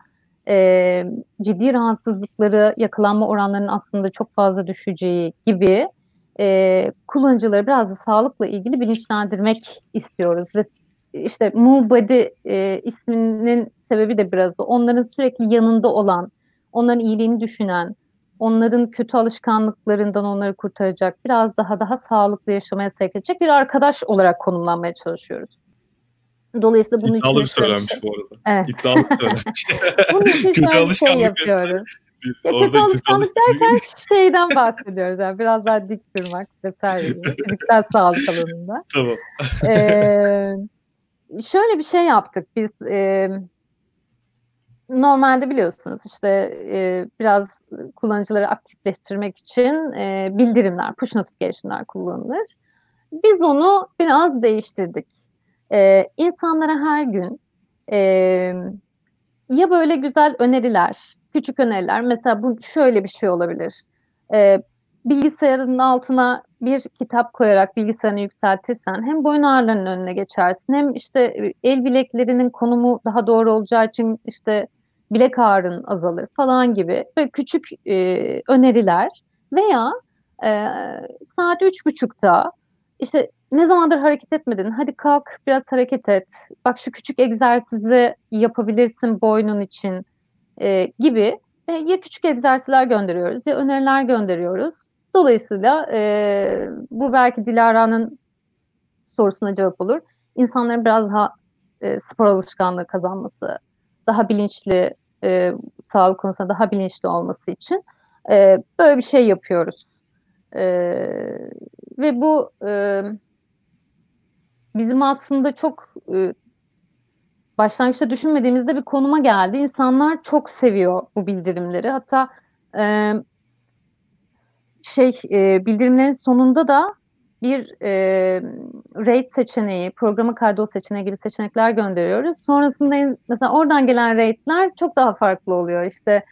e, ciddi rahatsızlıkları, yakalanma oranlarının aslında çok fazla düşeceği gibi e, kullanıcıları biraz da sağlıkla ilgili bilinçlendirmek istiyoruz ve işte Move e, isminin sebebi de biraz o. Onların sürekli yanında olan, onların iyiliğini düşünen, onların kötü alışkanlıklarından onları kurtaracak, biraz daha daha sağlıklı yaşamaya sevk edecek bir arkadaş olarak konumlanmaya çalışıyoruz. Dolayısıyla bunun İddialı için bir söylenmiş şey. bu arada. Evet. İddialı bir söylenmiş. Bunun için Kötü şey alışkanlık yapıyoruz. Ya orada kötü alışkanlık alışkanlık- derken şeyden bahsediyoruz. Yani biraz daha dik durmak vesaire gibi. Fiziksel sağlık alanında. Tamam. Ee, şöyle bir şey yaptık biz. e, normalde biliyorsunuz işte e, biraz kullanıcıları aktifleştirmek için e, bildirimler, push notification'lar kullanılır. Biz onu biraz değiştirdik. E, insanlara her gün e, ya böyle güzel öneriler, küçük öneriler. Mesela bu şöyle bir şey olabilir. E, bilgisayarın altına bir kitap koyarak bilgisayarını yükseltirsen hem boyun ağrılarının önüne geçersin hem işte e, el bileklerinin konumu daha doğru olacağı için işte bilek ağrın azalır falan gibi böyle küçük e, öneriler veya e, saat üç buçukta işte ne zamandır hareket etmedin hadi kalk biraz hareket et bak şu küçük egzersizi yapabilirsin boynun için e, gibi ve ya küçük egzersizler gönderiyoruz ya öneriler gönderiyoruz. Dolayısıyla e, bu belki Dilara'nın sorusuna cevap olur. İnsanların biraz daha e, spor alışkanlığı kazanması, daha bilinçli e, sağlık konusunda daha bilinçli olması için e, böyle bir şey yapıyoruz. E, ve bu e, bizim aslında çok e, başlangıçta düşünmediğimizde bir konuma geldi. İnsanlar çok seviyor bu bildirimleri. Hatta e, şey e, bildirimlerin sonunda da bir e, rate seçeneği, programa kaydol seçeneği gibi seçenekler gönderiyoruz. Sonrasında mesela oradan gelen rate'ler çok daha farklı oluyor. İşte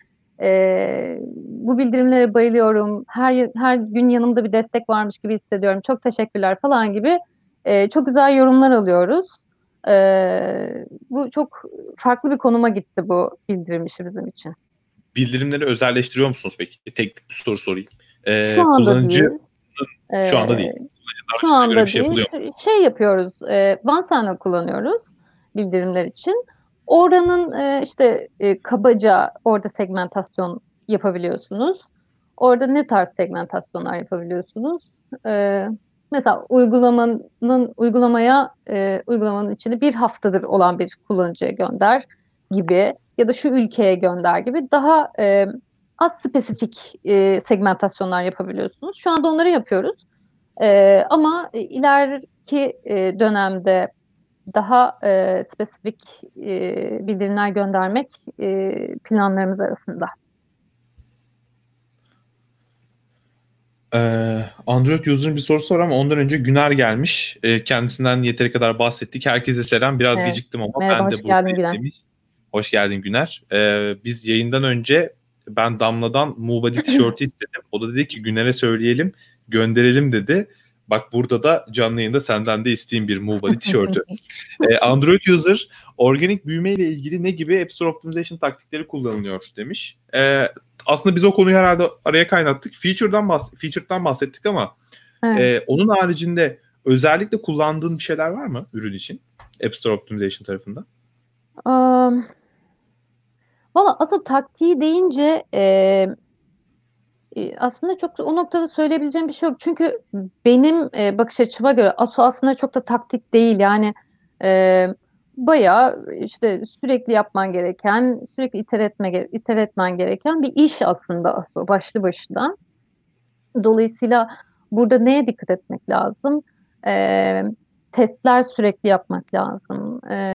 e, bu bildirimlere bayılıyorum, her her gün yanımda bir destek varmış gibi hissediyorum, çok teşekkürler falan gibi e, çok güzel yorumlar alıyoruz. E, bu çok farklı bir konuma gitti bu bildirim işi bizim için. Bildirimleri özelleştiriyor musunuz peki? Teknik bir soru sorayım. Ee, Şu anda kullanıcı değil. şu anda değil. Şu anda şey değil. Şey yapıyoruz. E, OneSign kullanıyoruz bildirimler için. Oranın e, işte e, kabaca orada segmentasyon yapabiliyorsunuz. Orada ne tarz segmentasyonlar yapabiliyorsunuz? E, mesela uygulamanın uygulamaya e, uygulamanın içinde bir haftadır olan bir kullanıcıya gönder gibi ya da şu ülkeye gönder gibi daha e, az spesifik e, segmentasyonlar yapabiliyorsunuz. Şu anda onları yapıyoruz. Ee, ama e, ileriki e, dönemde daha e, spesifik e, bildirimler göndermek e, planlarımız arasında. Ee, Android user'ın bir sorusu var ama ondan önce Güner gelmiş. Ee, kendisinden yeteri kadar bahsettik. Herkese selam. Biraz Evet. geciktim ama Merhaba, ben de hoş geldin buradayım Güner. demiş. Hoş geldin Güner. Biz yayından önce ben Damla'dan Mubadi tişörtü istedim. O da dedi ki Güner'e söyleyelim, gönderelim dedi. Bak burada da canlı yayında senden de isteyeyim bir Mubadi tişörtü. Ee, Android user organik büyüme ile ilgili ne gibi App Store Optimization taktikleri kullanılıyor demiş. Ee, aslında biz o konuyu herhalde araya kaynattık. Feature'dan, bahs feature'dan bahsettik ama Evet. ee, onun haricinde özellikle kullandığın bir şeyler var mı ürün için? App Store Optimization tarafında. Um, Valla asıl taktiği deyince e, e, aslında çok o noktada söyleyebileceğim bir şey yok. Çünkü benim e, bakış açıma göre ASO aslında çok da taktik değil. Yani e, bayağı işte sürekli yapman gereken, sürekli iter, etme, iter etmen gereken bir iş aslında ASO başlı başına. Dolayısıyla burada neye dikkat etmek lazım? E, testler sürekli yapmak lazım. E,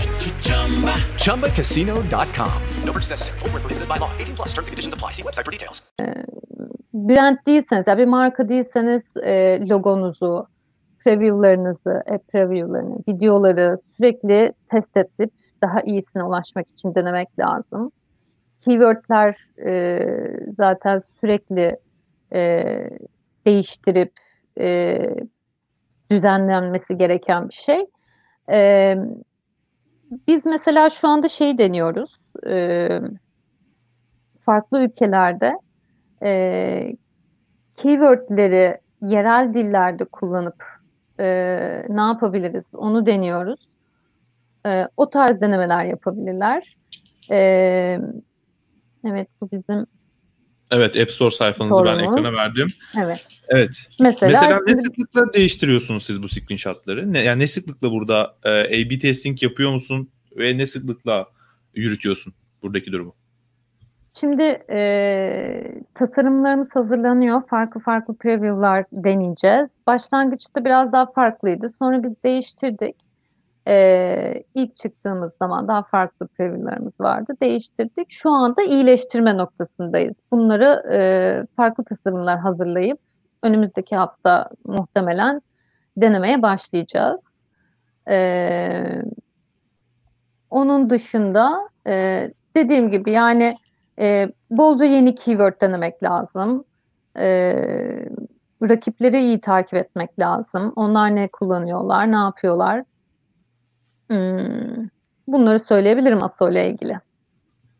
ChumbaCasino.com. No purchase necessary. Void where prohibited by law. 18 plus. Terms and conditions apply. See website for details. brand değilseniz, ya bir marka değilseniz e, logonuzu, preview'larınızı, app preview'larını, videoları sürekli test edip daha iyisine ulaşmak için denemek lazım. Keywordler e, zaten sürekli e, değiştirip e, düzenlenmesi gereken bir şey. E, biz mesela şu anda şey deniyoruz. E, farklı ülkelerde e, keywordleri yerel dillerde kullanıp e, ne yapabiliriz onu deniyoruz. E, o tarz denemeler yapabilirler. E, evet bu bizim Evet App Store sayfanızı ben Sorumuz. ekrana verdim. evet. Evet. Mesela, Mesela ne şimdi- sıklıkla değiştiriyorsunuz siz bu screenshotları? Ne, yani ne sıklıkla burada e, A-B testing yapıyor musun ve ne sıklıkla yürütüyorsun buradaki durumu? Şimdi e, tasarımlarımız hazırlanıyor. Farklı farklı preview'lar deneyeceğiz. Başlangıçta biraz daha farklıydı. Sonra biz değiştirdik. E, ilk çıktığımız zaman daha farklı preview'larımız vardı. Değiştirdik. Şu anda iyileştirme noktasındayız. Bunları e, farklı tasarımlar hazırlayıp önümüzdeki hafta muhtemelen denemeye başlayacağız. Ee, onun dışında e, dediğim gibi yani e, bolca yeni keyword denemek lazım. E, rakipleri iyi takip etmek lazım. Onlar ne kullanıyorlar, ne yapıyorlar? Hmm, bunları söyleyebilirim ASO ile ilgili.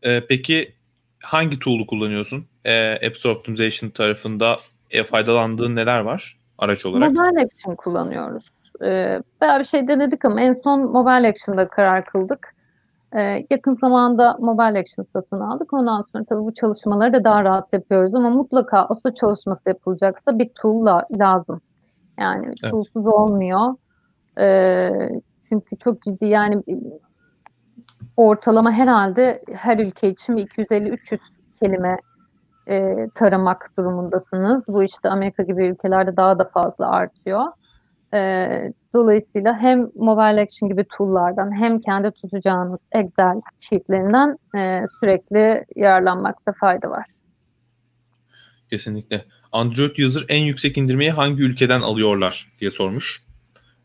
Ee, peki hangi tool'u kullanıyorsun? Ee, App Store Optimization tarafında e, faydalandığın neler var araç olarak? Mobile Action kullanıyoruz. Ee, bayağı bir şey denedik ama en son Mobile Action'da karar kıldık. Ee, yakın zamanda Mobile Action satın aldık. Ondan sonra tabii bu çalışmaları da daha rahat yapıyoruz ama mutlaka OSO çalışması yapılacaksa bir tool la- lazım. Yani Evet. toolsuz olmuyor. Ee, çünkü çok ciddi yani ortalama herhalde her ülke için bir 250-300 kelime e, taramak durumundasınız. Bu işte Amerika gibi ülkelerde daha da fazla artıyor. E, dolayısıyla hem Mobile Action gibi tool'lardan hem kendi tutacağınız Excel sheetlerinden e, sürekli yararlanmakta fayda var. Kesinlikle. Android user en yüksek indirmeyi hangi ülkeden alıyorlar diye sormuş.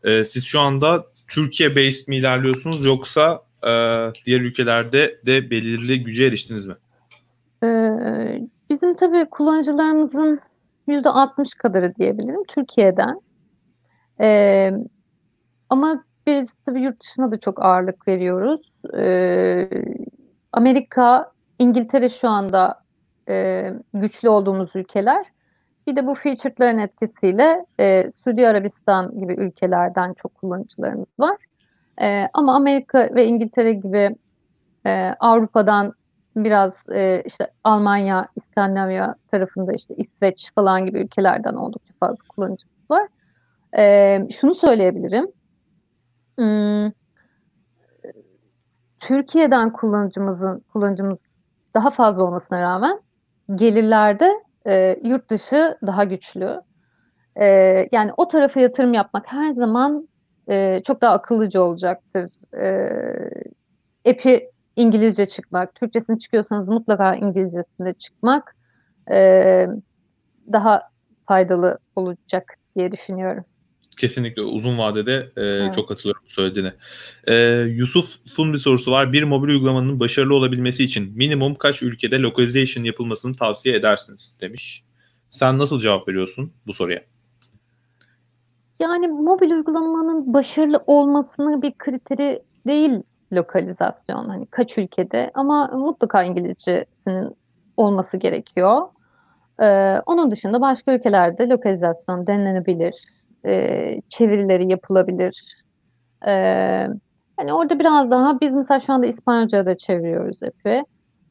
Ee, siz şu anda Türkiye based mi ilerliyorsunuz yoksa e, diğer ülkelerde de belirli güce eriştiniz mi? Ee, bizim tabii kullanıcılarımızın %60 kadarı diyebilirim Türkiye'den. Ee, ama biz tabii yurt dışına da çok ağırlık veriyoruz. Ee, Amerika, İngiltere şu anda e, güçlü olduğumuz ülkeler. Bir de bu featured'ların etkisiyle e, Suudi Arabistan gibi ülkelerden çok kullanıcılarımız var. E, ama Amerika ve İngiltere gibi e, Avrupa'dan biraz e, işte Almanya, İskandinavya tarafında işte İsveç falan gibi ülkelerden oldukça fazla kullanıcımız var. E, şunu söyleyebilirim. Hmm, Türkiye'den kullanıcımızın kullanıcımız daha fazla olmasına rağmen gelirlerde e, yurt dışı daha güçlü. E, yani o tarafa yatırım yapmak her zaman e, çok daha akıllıca olacaktır. E, epi İngilizce çıkmak, Türkçesini çıkıyorsanız mutlaka İngilizcesinde çıkmak e, daha faydalı olacak diye düşünüyorum. Kesinlikle uzun vadede e, Evet. çok katılıyorum bu söylediğine. E, Yusuf'un bir sorusu var. Bir mobil uygulamanın başarılı olabilmesi için minimum kaç ülkede localization yapılmasını tavsiye edersiniz demiş. Sen nasıl cevap veriyorsun bu soruya? Yani mobil uygulamanın başarılı olmasının bir kriteri değil lokalizasyon. Hani kaç ülkede ama mutlaka İngilizcesinin olması gerekiyor. Ee, onun dışında başka ülkelerde lokalizasyon denenebilir. Ee, çevirileri yapılabilir. Ee, hani orada biraz daha biz mesela şu anda İspanyolca'ya da çeviriyoruz epey.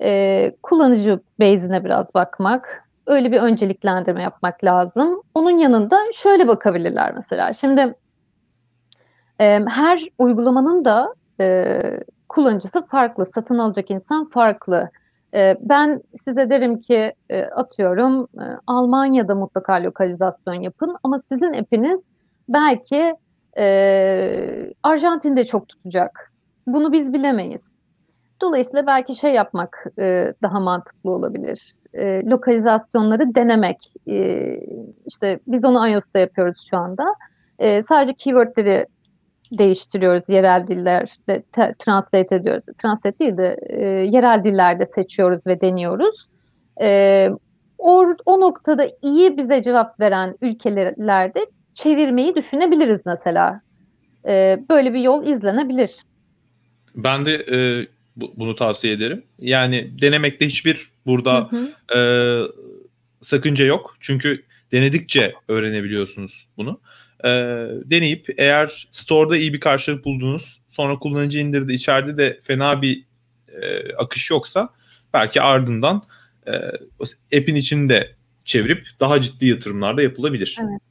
Ee, kullanıcı base'ine biraz bakmak. Öyle bir önceliklendirme yapmak lazım. Onun yanında şöyle bakabilirler mesela. Şimdi e, her uygulamanın da e, kullanıcısı farklı, satın alacak insan farklı. E, ben size derim ki e, atıyorum e, Almanya'da mutlaka lokalizasyon yapın ama sizin app'iniz belki e, Arjantin'de çok tutacak. Bunu biz bilemeyiz. Dolayısıyla belki şey yapmak daha mantıklı olabilir. Lokalizasyonları denemek. İşte biz onu iOS'ta yapıyoruz şu anda. Sadece keywordleri değiştiriyoruz. Yerel dillerde te- translate ediyoruz. Translate değil de e, yerel dillerde seçiyoruz ve deniyoruz. E, o, o noktada iyi bize cevap veren ülkelerde çevirmeyi düşünebiliriz mesela. E, böyle bir yol izlenebilir. Ben de e, bu- bunu tavsiye ederim. Yani denemekte hiçbir burada Hı hı. e, sakınca yok. Çünkü denedikçe öğrenebiliyorsunuz bunu. E, deneyip eğer store'da iyi bir karşılık buldunuz, sonra kullanıcı indirdi, içeride de fena bir e, akış yoksa belki ardından e, app'in içinde çevirip daha ciddi yatırımlar da yapılabilir. Evet.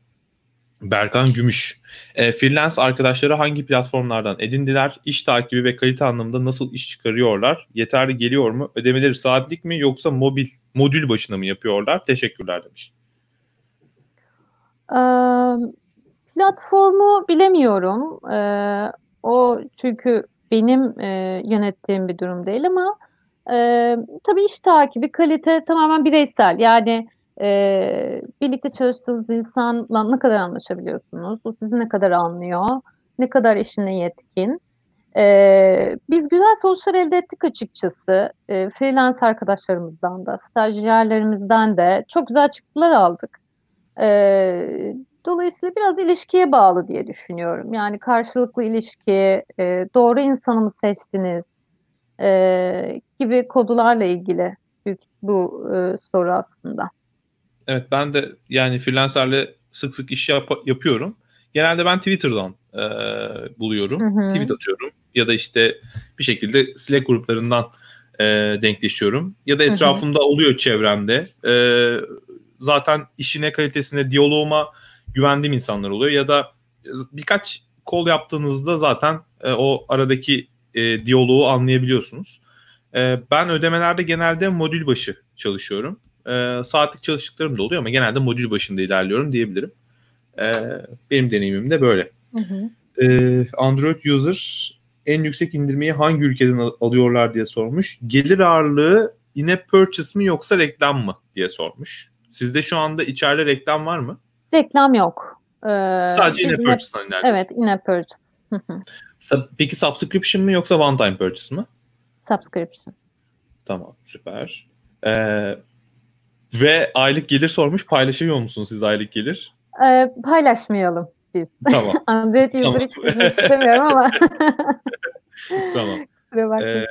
Berkan Gümüş. E, freelance arkadaşları hangi platformlardan edindiler? İş takibi ve kalite anlamında nasıl iş çıkarıyorlar? Yeterli geliyor mu? Ödemeleri saatlik mi yoksa mobil modül başına mı yapıyorlar? Teşekkürler demiş. Ee, platformu bilemiyorum. Ee, o çünkü benim e, yönettiğim bir durum değil ama e, tabii iş takibi, kalite tamamen bireysel. Yani e, birlikte çalıştığınız insanla ne kadar anlaşabiliyorsunuz? O sizi ne kadar anlıyor? Ne kadar işine yetkin? E, biz güzel sonuçlar elde ettik açıkçası. E, freelance arkadaşlarımızdan da, stajyerlerimizden de çok güzel çıktılar aldık. E, dolayısıyla biraz ilişkiye bağlı diye düşünüyorum. Yani karşılıklı ilişki, e, doğru insanı mı seçtiniz e, gibi kodularla ilgili bu e, soru aslında. Evet ben de yani freelancerle sık sık iş yap- yapıyorum. Genelde ben Twitter'dan e, buluyorum. Hı hı. Tweet atıyorum. Ya da işte bir şekilde Slack gruplarından e, denkleşiyorum. Ya da Hı hı. etrafımda oluyor çevremde. E, zaten işine kalitesine, diyaloğuma güvendiğim insanlar oluyor. Ya da birkaç kol yaptığınızda zaten e, o aradaki e, diyaloğu anlayabiliyorsunuz. E, ben ödemelerde genelde modül başı çalışıyorum. E, saatlik çalıştıklarım da oluyor ama genelde modül başında ilerliyorum diyebilirim. E, benim deneyimim de böyle. Hı hı. E, Android user en yüksek indirmeyi hangi ülkeden al- alıyorlar diye sormuş. Gelir ağırlığı in-app purchase mi yoksa reklam mı diye sormuş. Sizde şu anda içeride reklam var mı? Reklam yok. Ee, Sadece in-app purchase'dan ilerliyorsun. Evet, in-app purchase. Peki subscription mi yoksa one time purchase mı? Subscription. Tamam süper. Ee, ve aylık gelir sormuş. Paylaşıyor musunuz siz aylık gelir? Ee, paylaşmayalım biz. Tamam. Android Tamam. user hiç bilmek istemiyorum ama. tamam. Ee,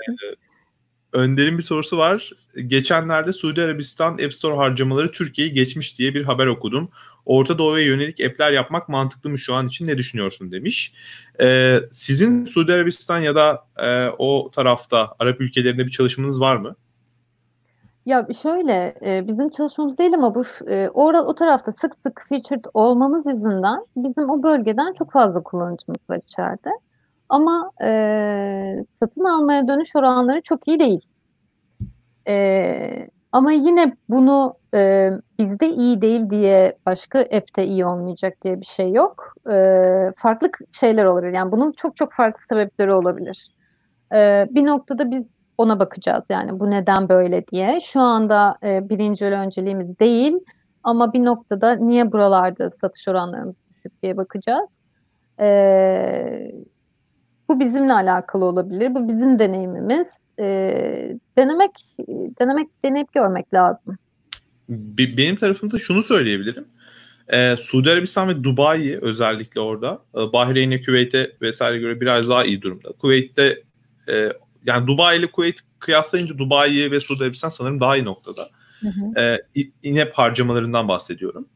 Önder'in bir sorusu var. Geçenlerde Suudi Arabistan App Store harcamaları Türkiye'yi geçmiş diye bir haber okudum. Orta Doğu'ya yönelik app'ler yapmak mantıklı mı şu an için ne düşünüyorsun demiş. Ee, sizin Suudi Arabistan ya da e, o tarafta Arap ülkelerinde bir çalışmanız var mı? Ya şöyle e, bizim çalışmamız değil ama bu e, orada o tarafta sık sık featured olmamız yüzünden bizim o bölgeden çok fazla kullanıcımız var içeride. Ama e, satın almaya dönüş oranları çok iyi değil. E, ama yine bunu e, bizde iyi değil diye başka app'te iyi olmayacak diye bir şey yok. E, farklı şeyler olabilir. Yani bunun çok çok farklı sebepleri olabilir. E, bir noktada biz ona bakacağız yani bu neden böyle diye. Şu anda e, birinci önceliğimiz değil ama bir noktada niye buralarda satış oranlarımız düşük diye bakacağız. E, bu bizimle alakalı olabilir. Bu bizim deneyimimiz. E, denemek, denemek, deneyip görmek lazım. Be- benim tarafımda şunu söyleyebilirim. Ee, Suudi Arabistan ve Dubai özellikle orada e, Bahreyn'e, Küveyt'e vesaire göre biraz daha iyi durumda. Kuveyt'te e, yani Dubai ile Kuveyt kıyaslayınca Dubai ve Suudi Arabistan sanırım daha iyi noktada. E, in-app harcamalarından bahsediyorum.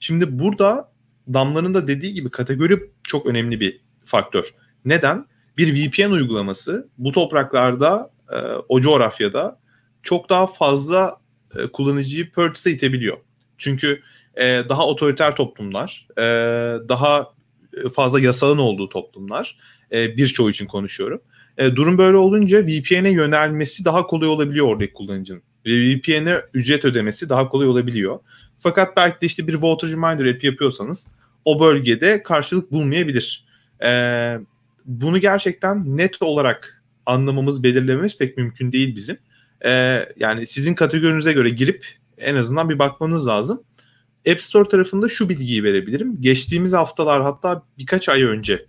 Şimdi burada Damla'nın da dediği gibi kategori çok önemli bir faktör. Neden? Bir VPN uygulaması bu topraklarda, e, o coğrafyada çok daha fazla e, kullanıcıyı purchase'e itebiliyor. Çünkü e, daha otoriter toplumlar, e, daha fazla yasağın olduğu toplumlar, e, birçoğu için konuşuyorum. E, durum böyle olunca VPN'e yönelmesi daha kolay olabiliyor oradaki kullanıcının. Ve VPN'e ücret ödemesi daha kolay olabiliyor. Fakat belki de işte bir Water Reminder app yapıyorsanız o bölgede karşılık bulmayabilir. E, bunu gerçekten net olarak anlamamız, belirlememiz pek mümkün değil bizim. E, yani sizin kategorinize göre girip en azından bir bakmanız lazım. App Store tarafında şu bilgiyi verebilirim. Geçtiğimiz haftalar hatta birkaç ay önce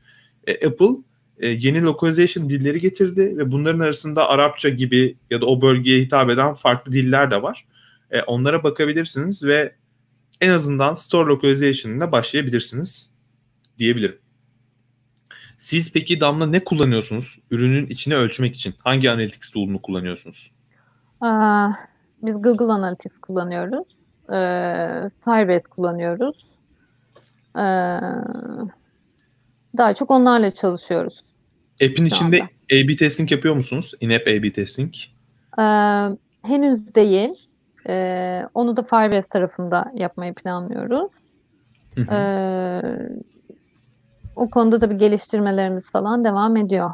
e, Apple e, yeni localization dilleri getirdi ve bunların arasında Arapça gibi ya da o bölgeye hitap eden farklı diller de var. E, onlara bakabilirsiniz ve en azından store localization'ına başlayabilirsiniz diyebilirim. Siz peki Damla ne kullanıyorsunuz ürünün içine ölçmek için? Hangi analytics tool'unu kullanıyorsunuz? Aa, biz Google Analytics kullanıyoruz. Ee, Firebase kullanıyoruz. Ee, daha çok onlarla çalışıyoruz. App'in içinde. A-B testing yapıyor musunuz? In-app A-B testing. Ee, henüz değil. Ee, onu da Firebase tarafında yapmayı planlıyoruz. Hı hı. Ee, o konuda da bir geliştirmelerimiz falan devam ediyor.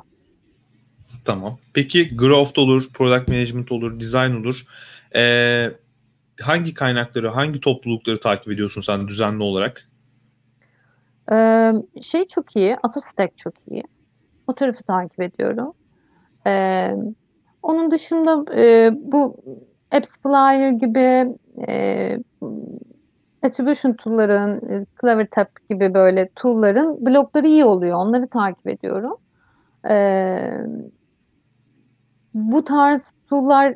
Tamam. Peki growth olur, product management olur, design olur. Ee, hangi kaynakları, hangi toplulukları takip ediyorsun sen düzenli olarak? Ee, şey çok iyi, Autostack çok iyi. O tarafı takip ediyorum. Ee, onun dışında e, bu Apps Flyer gibi e, attribution tool'ların, e, CleverTap gibi böyle tool'ların blogları iyi oluyor. Onları takip ediyorum. E, bu tarz tool'lar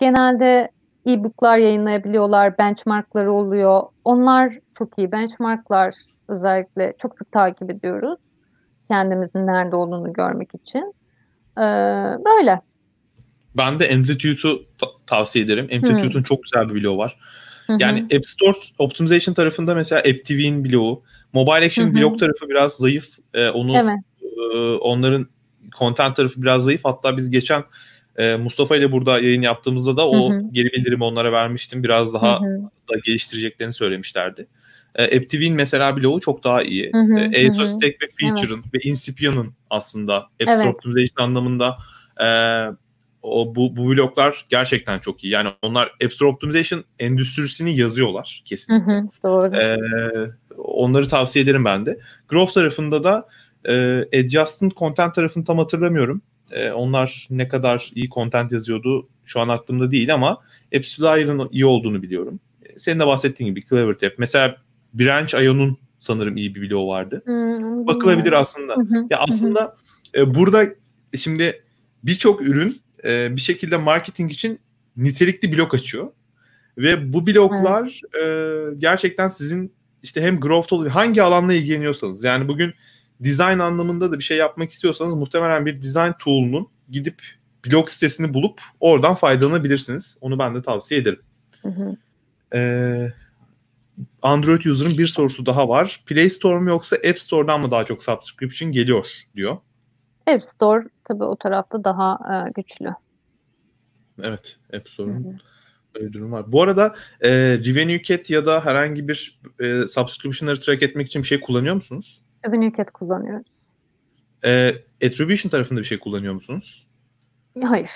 genelde e-book'lar yayınlayabiliyorlar, benchmark'ları oluyor. Onlar çok iyi. Benchmark'lar özellikle çok sık takip ediyoruz. Kendimizin nerede olduğunu görmek için. Ee, böyle. Ben de Amplitude'u ta- tavsiye ederim. Amplitude'un çok güzel bir bloğu var. Yani App Store Optimization tarafında mesela AppTV'nin bloğu. Mobile Action Hı hı. blok tarafı biraz zayıf. Ee, onu Evet. e, onların content tarafı biraz zayıf. Hatta biz geçen e, Mustafa ile burada yayın yaptığımızda da o Hı hı. geri bildirimi onlara vermiştim. Biraz daha Hı hı. da geliştireceklerini söylemişlerdi. E, AppTV'nin mesela bloğu çok daha iyi. E, hı ASO hı. Stack ve Feature'ın ve Incipia'nın aslında App Store Evet. Optimization anlamında e, o bu, bu bloklar gerçekten çok iyi. Yani onlar App Store Optimization endüstrisini yazıyorlar kesin. Hı hı, doğru. Ee, onları tavsiye ederim ben de. Growth tarafında da e, Adjusted Content tarafını tam hatırlamıyorum. E, onlar ne kadar iyi content yazıyordu şu an aklımda değil ama AppsFlyer'ın iyi olduğunu biliyorum. Senin de bahsettiğin gibi CleverTap. Mesela Branch IO'nun sanırım iyi bir bloğu vardı. Hmm, Bakılabilir aslında. Hı hı, Ya hı hı. aslında e, burada şimdi birçok ürün e, bir şekilde marketing için nitelikli blok açıyor. Ve bu bloklar e, gerçekten sizin işte hem growth oluyor hangi alanla ilgileniyorsanız yani bugün design anlamında da bir şey yapmak istiyorsanız muhtemelen bir design tool'unun gidip blog sitesini bulup oradan faydalanabilirsiniz. Onu ben de tavsiye ederim. Hı hı. Ee, Android user'ın bir sorusu daha var. Play Store mu yoksa App Store'dan mı daha çok subscription geliyor diyor. App Store tabii o tarafta daha e, güçlü. Evet, App Store'un öyle bir durum var. Bu arada e, Revenue Cat ya da herhangi bir e, subscription'ları track etmek için bir şey kullanıyor musunuz? Revenue Cat kullanıyoruz. E, Attribution tarafında bir şey kullanıyor musunuz? Hayır.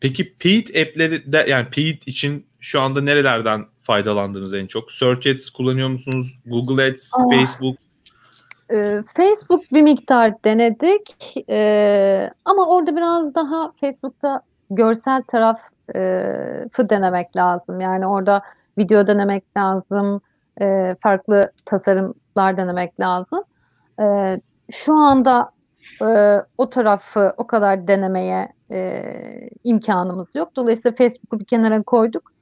Peki paid app'leri de yani paid için şu anda nerelerden faydalandınız en çok? Search Ads kullanıyor musunuz? Google Ads, Ah. Facebook? Ee, Facebook bir miktar denedik Ee, ama orada biraz daha Facebook'ta görsel tarafı denemek lazım. Yani orada video denemek lazım, e, farklı tasarımlar denemek lazım. Ee, şu anda e, o tarafı o kadar denemeye e, imkanımız yok. Dolayısıyla Facebook'u bir kenara koyduk.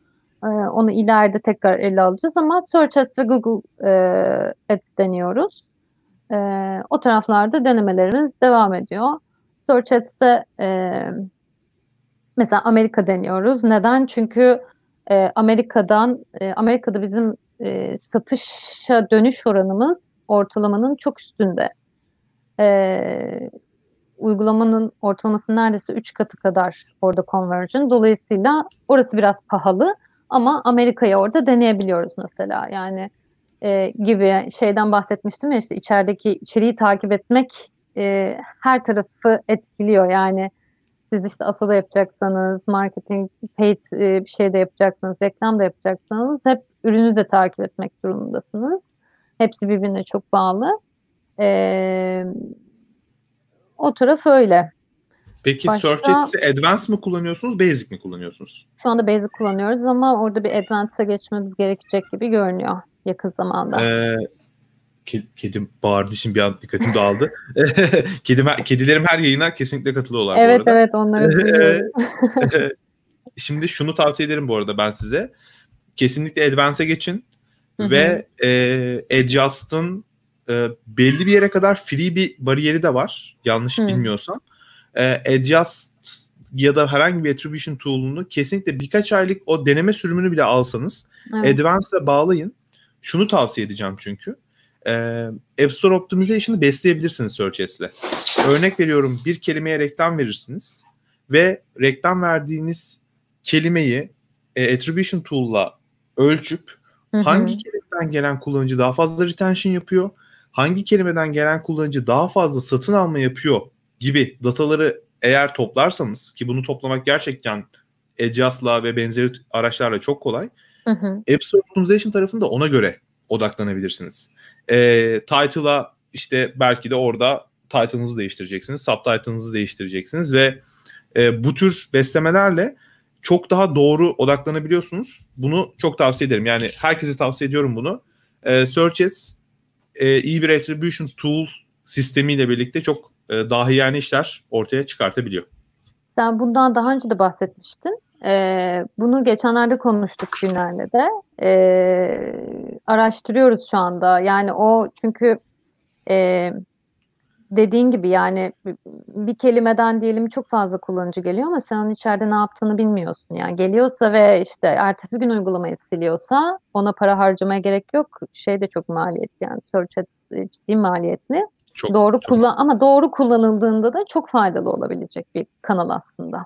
Ee, onu ileride tekrar ele alacağız ama Search Ads ve Google e, Ads deniyoruz. Ee, o taraflarda denemelerimiz devam ediyor. Search Ads'te e, mesela Amerika deniyoruz. Neden? Çünkü e, Amerika'dan e, Amerika'da bizim e, satışa dönüş oranımız ortalamanın çok üstünde. E, uygulamanın ortalaması neredeyse 3 katı kadar orada conversion. Dolayısıyla orası biraz pahalı ama Amerika'ya orada deneyebiliyoruz mesela. Yani e, gibi şeyden bahsetmiştim ya işte içerideki içeriği takip etmek e, her tarafı etkiliyor. Yani siz işte ASO'da yapacaksanız, marketing, paid e, bir şey de yapacaksanız, reklam da yapacaksanız hep ürünü de takip etmek durumundasınız. Hepsi birbirine çok bağlı. E, o taraf öyle. Peki Başka- Search Ads'i Advanced mı kullanıyorsunuz, Basic mi kullanıyorsunuz? Şu anda Basic kullanıyoruz ama orada bir Advance'a geçmemiz gerekecek gibi görünüyor yakın zamanda. Ee, ke- kedim bağırdı şimdi bir an dikkatim dağıldı. Kedim, kedilerim her yayına kesinlikle katılıyorlar bu evet arada. evet onları. Şimdi şunu tavsiye ederim bu arada ben size. Kesinlikle Advance'e geçin Hı hı. ve e, Adjust'ın e, belli bir yere kadar free bir bariyeri de var. Yanlış Hı. bilmiyorsam. E, Adjust ya da herhangi bir attribution tool'unu kesinlikle birkaç aylık o deneme sürümünü bile alsanız Evet. Advance'a bağlayın. Şunu tavsiye edeceğim çünkü. E, App Store Optimization'ı besleyebilirsiniz Search Ads'le. Örnek veriyorum bir kelimeye reklam verirsiniz ve reklam verdiğiniz kelimeyi e, Attribution Tool'la ölçüp Hı hı. hangi kelimeden gelen kullanıcı daha fazla retention yapıyor, hangi kelimeden gelen kullanıcı daha fazla satın alma yapıyor gibi dataları eğer toplarsanız ki bunu toplamak gerçekten Adjust'la ve benzeri araçlarla çok kolay. Hı hı. App Store Optimization tarafında ona göre odaklanabilirsiniz. E, title'a işte belki de orada title'ınızı değiştireceksiniz, subtitle'ınızı değiştireceksiniz ve e, bu tür beslemelerle çok daha doğru odaklanabiliyorsunuz. Bunu çok tavsiye ederim. Yani herkese tavsiye ediyorum bunu. E, Search Ads e, iyi bir attribution tool sistemiyle birlikte çok e, dahiyane işler ortaya çıkartabiliyor. Sen bundan daha önce de bahsetmiştin. Ee, bunu geçenlerde konuştuk günlerle de. Ee, araştırıyoruz şu anda. Yani o çünkü e, dediğin gibi yani bir kelimeden diyelim çok fazla kullanıcı geliyor ama sen onun içeride ne yaptığını bilmiyorsun. Yani geliyorsa ve işte ertesi gün uygulamayı siliyorsa ona para harcamaya gerek yok. Şey de çok maliyetli yani search ciddi maliyetli. Çok, doğru çok. kullan ama doğru kullanıldığında da çok faydalı olabilecek bir kanal aslında.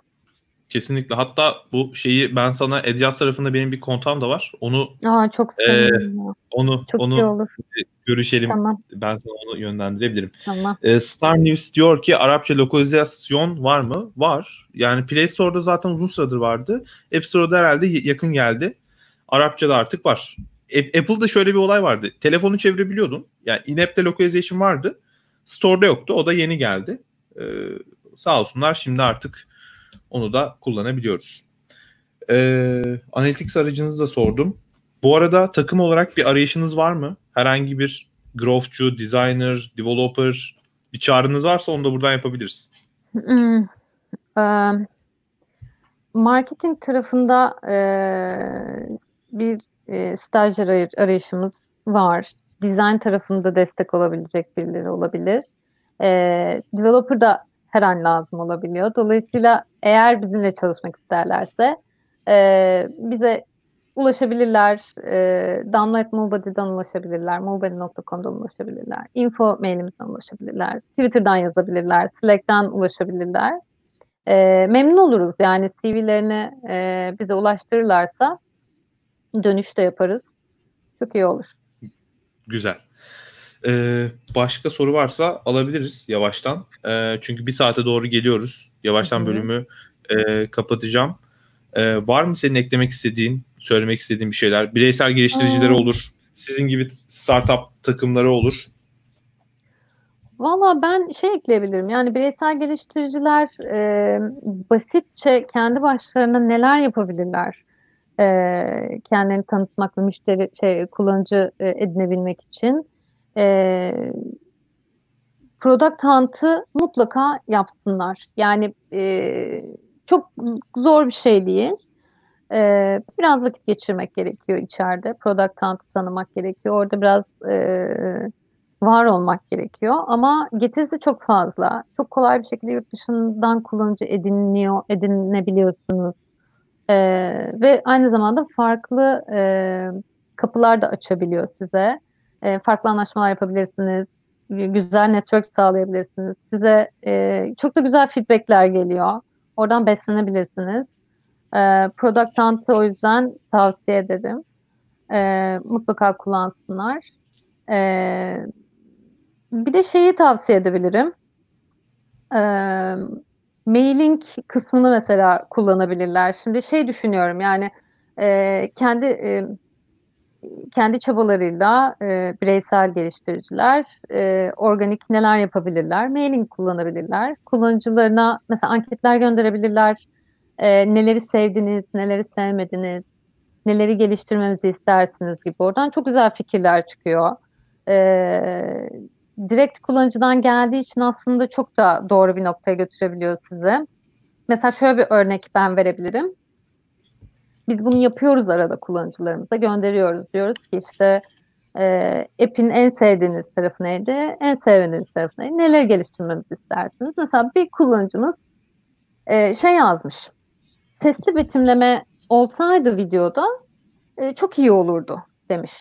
Kesinlikle. Hatta bu şeyi ben sana Edyas tarafında benim bir kontam da var. Onu Aa çok e, sevinirim ya. onu Çok onu görüşelim. Tamam. Ben sana onu yönlendirebilirim. Tamam. E, Star News diyor ki Arapça lokalizasyon var mı? Var. Yani Play Store'da zaten uzun süredir vardı. App Store'da herhalde yakın geldi. Arapçada artık var. A- Apple'da şöyle bir olay vardı. Telefonu çevirebiliyordun. Yani in-app'te localization vardı. Store'da yoktu. O da yeni geldi. Ee, sağ olsunlar şimdi artık onu da kullanabiliyoruz. Ee, Analytics aracınızı da sordum. Bu arada takım olarak bir arayışınız var mı? Herhangi bir growthçu, designer, developer bir çağrınız varsa onu da buradan yapabiliriz. Hmm. Marketing tarafında eee, bir eee, stajyer aray- arayışımız var. Design tarafında destek olabilecek birileri olabilir. Eee developer da her an lazım olabiliyor. Dolayısıyla eğer bizimle çalışmak isterlerse eee, bize ulaşabilirler. Eee Damla.mulbody'den ulaşabilirler. mulbody.com'dan ulaşabilirler. Info mailimizden ulaşabilirler. Twitter'dan yazabilirler. Slack'ten ulaşabilirler. Eee, memnun oluruz. Yani CV'lerini eee, bize ulaştırırlarsa dönüş de yaparız. Çok iyi olur. Güzel. Ee, başka soru varsa alabiliriz yavaştan. Ee, çünkü bir saate doğru geliyoruz. Yavaştan Hı hı. bölümü e, kapatacağım. Ee, var mı senin eklemek istediğin, söylemek istediğin bir şeyler? Bireysel geliştiricileri Aa. olur. Sizin gibi startup takımları olur. Valla ben şey ekleyebilirim. Yani bireysel geliştiriciler eee, basitçe kendi başlarına neler yapabilirler? Eee, kendilerini tanıtmak ve müşteri şey kullanıcı e, edinebilmek için eee Product Hunt'ı mutlaka yapsınlar. Yani eee, çok zor bir şey değil. Eee, biraz vakit geçirmek gerekiyor içeride. Product Hunt'ı tanımak gerekiyor. Orada biraz eee, var olmak gerekiyor. Ama getirisi çok fazla. Çok kolay bir şekilde yurt dışından kullanıcı ediniliyor, edinebiliyorsunuz. Eee, ve aynı zamanda farklı eee, kapılar da açabiliyor size. Eee, farklı anlaşmalar yapabilirsiniz. Gü- Güzel network sağlayabilirsiniz. Size eee, çok da güzel feedbackler geliyor. Oradan beslenebilirsiniz. Eee Product Hunt'ı o yüzden tavsiye ederim. Eee, mutlaka kullansınlar. Eee, bir de şeyi tavsiye edebilirim. Eee, mailing kısmını mesela kullanabilirler. Şimdi şey düşünüyorum yani eee, kendi eee, kendi çabalarıyla eee, bireysel geliştiriciler eee, organik neler yapabilirler? Mailing kullanabilirler. Kullanıcılarına mesela anketler gönderebilirler. Eee, neleri sevdiniz, neleri sevmediniz, neleri geliştirmemizi istersiniz gibi. Oradan çok güzel fikirler çıkıyor. Eee, direkt kullanıcıdan geldiği için aslında çok da doğru bir noktaya götürebiliyor sizi. Mesela şöyle bir örnek ben verebilirim. Biz bunu yapıyoruz arada kullanıcılarımıza gönderiyoruz. Diyoruz ki işte eee app'in en sevdiğiniz tarafı neydi? En sevmediğiniz tarafı neydi? Neleri geliştirmemizi istersiniz? Mesela bir kullanıcımız eee, şey yazmış. Sesli betimleme olsaydı videoda eee, çok iyi olurdu demiş.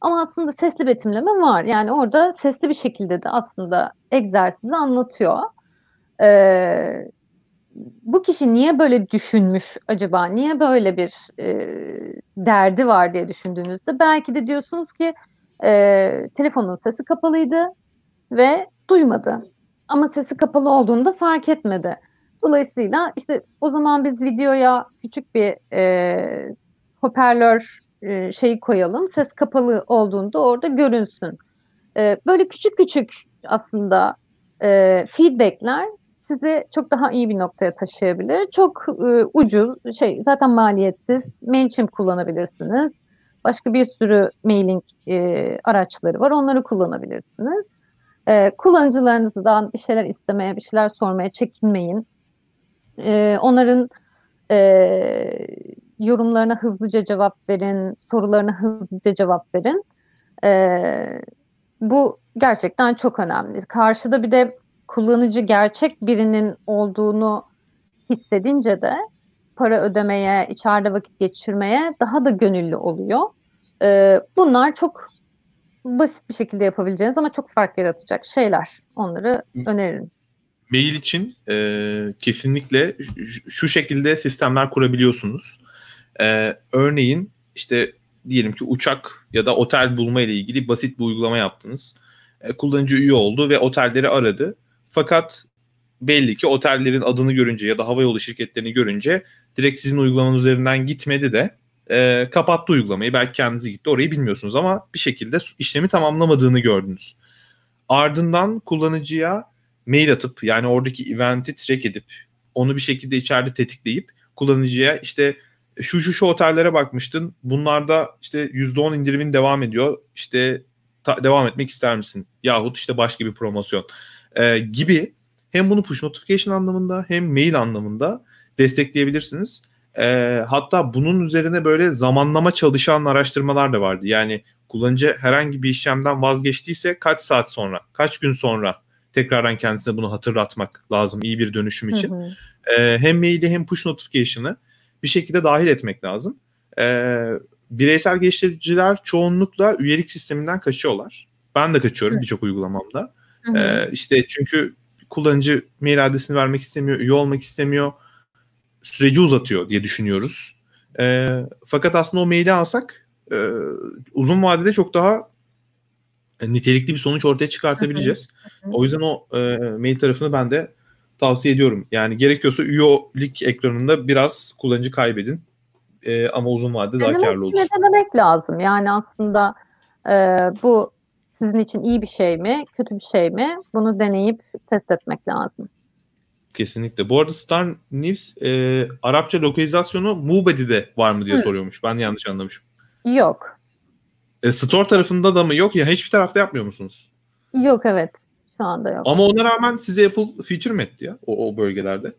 Ama aslında sesli betimleme var. Yani orada sesli bir şekilde de aslında egzersizi anlatıyor. Eee, bu kişi niye böyle düşünmüş acaba? Niye böyle bir eee, derdi var diye düşündüğünüzde belki de diyorsunuz ki eee, telefonun sesi kapalıydı ve duymadı. Ama sesi kapalı olduğunda fark etmedi. Dolayısıyla işte o zaman biz videoya küçük bir eee, hoparlör eee, şeyi koyalım. Ses kapalı olduğunda orada görünsün. Eee, böyle küçük küçük aslında eee, feedbackler sizi çok daha iyi bir noktaya taşıyabilir. Çok e, ucuz, şey zaten maliyetsiz. Mailchimp kullanabilirsiniz. Başka bir sürü mailing e, araçları var. Onları kullanabilirsiniz. E, kullanıcılarınızdan bir şeyler istemeye, bir şeyler sormaya çekinmeyin. E, onların e, yorumlarına hızlıca cevap verin, sorularına hızlıca cevap verin. E, bu gerçekten çok önemli. Karşıda bir de kullanıcı gerçek birinin olduğunu hissedince de para ödemeye, içeride vakit geçirmeye daha da gönüllü oluyor. Ee, bunlar çok basit bir şekilde yapabileceğiniz ama çok fark yaratacak şeyler. Onları öneririm. Mail için e, kesinlikle şu şekilde sistemler kurabiliyorsunuz. E, örneğin işte diyelim ki uçak ya da otel bulma ile ilgili basit bir uygulama yaptınız. E, kullanıcı üye oldu ve otelleri aradı. Fakat belli ki otellerin adını görünce ya da havayolu şirketlerini görünce direkt sizin uygulamanın üzerinden gitmedi de e, kapattı uygulamayı. Belki kendisi gitti orayı bilmiyorsunuz ama bir şekilde işlemi tamamlamadığını gördünüz. Ardından kullanıcıya mail atıp yani oradaki eventi track edip onu bir şekilde içeride tetikleyip kullanıcıya işte şu şu şu otellere bakmıştın. Bunlarda işte %10 indirimin devam ediyor. İşte ta- devam etmek ister misin? Yahut işte başka bir promosyon e, gibi hem bunu push notification anlamında hem mail anlamında destekleyebilirsiniz. E, hatta bunun üzerine böyle zamanlama çalışan araştırmalar da vardı. Yani kullanıcı herhangi bir işlemden vazgeçtiyse kaç saat sonra, kaç gün sonra tekrardan kendisine bunu hatırlatmak lazım iyi bir dönüşüm için. Hı hı. E, hem maili hem push notification'ı bir şekilde dahil etmek lazım. E, bireysel geliştiriciler çoğunlukla üyelik sisteminden kaçıyorlar. Ben de kaçıyorum birçok uygulamamda. Hı Ee, işte çünkü kullanıcı mail adresini vermek istemiyor, üye olmak istemiyor. Süreci uzatıyor diye düşünüyoruz. Ee, fakat aslında o maili alsak e, uzun vadede çok daha nitelikli bir sonuç ortaya çıkartabileceğiz. Hı hı. O yüzden o e, mail tarafını ben de tavsiye ediyorum. Yani gerekiyorsa üyelik ekranında biraz kullanıcı kaybedin. E, ama uzun vadede daha karlı olur. Denemek lazım. Yani aslında e, bu sizin için iyi bir şey mi, kötü bir şey mi? Bunu deneyip test etmek lazım. Kesinlikle. Bu arada Star News e, Arapça lokalizasyonu Mubedi'de var mı diye Hı. soruyormuş. Ben yanlış anlamışım. Yok. E, store tarafında da mı yok ya? Hiçbir tarafta yapmıyor musunuz? Yok evet. Şu anda yok. Ama ona rağmen size Apple feature mi etti ya o, o bölgelerde?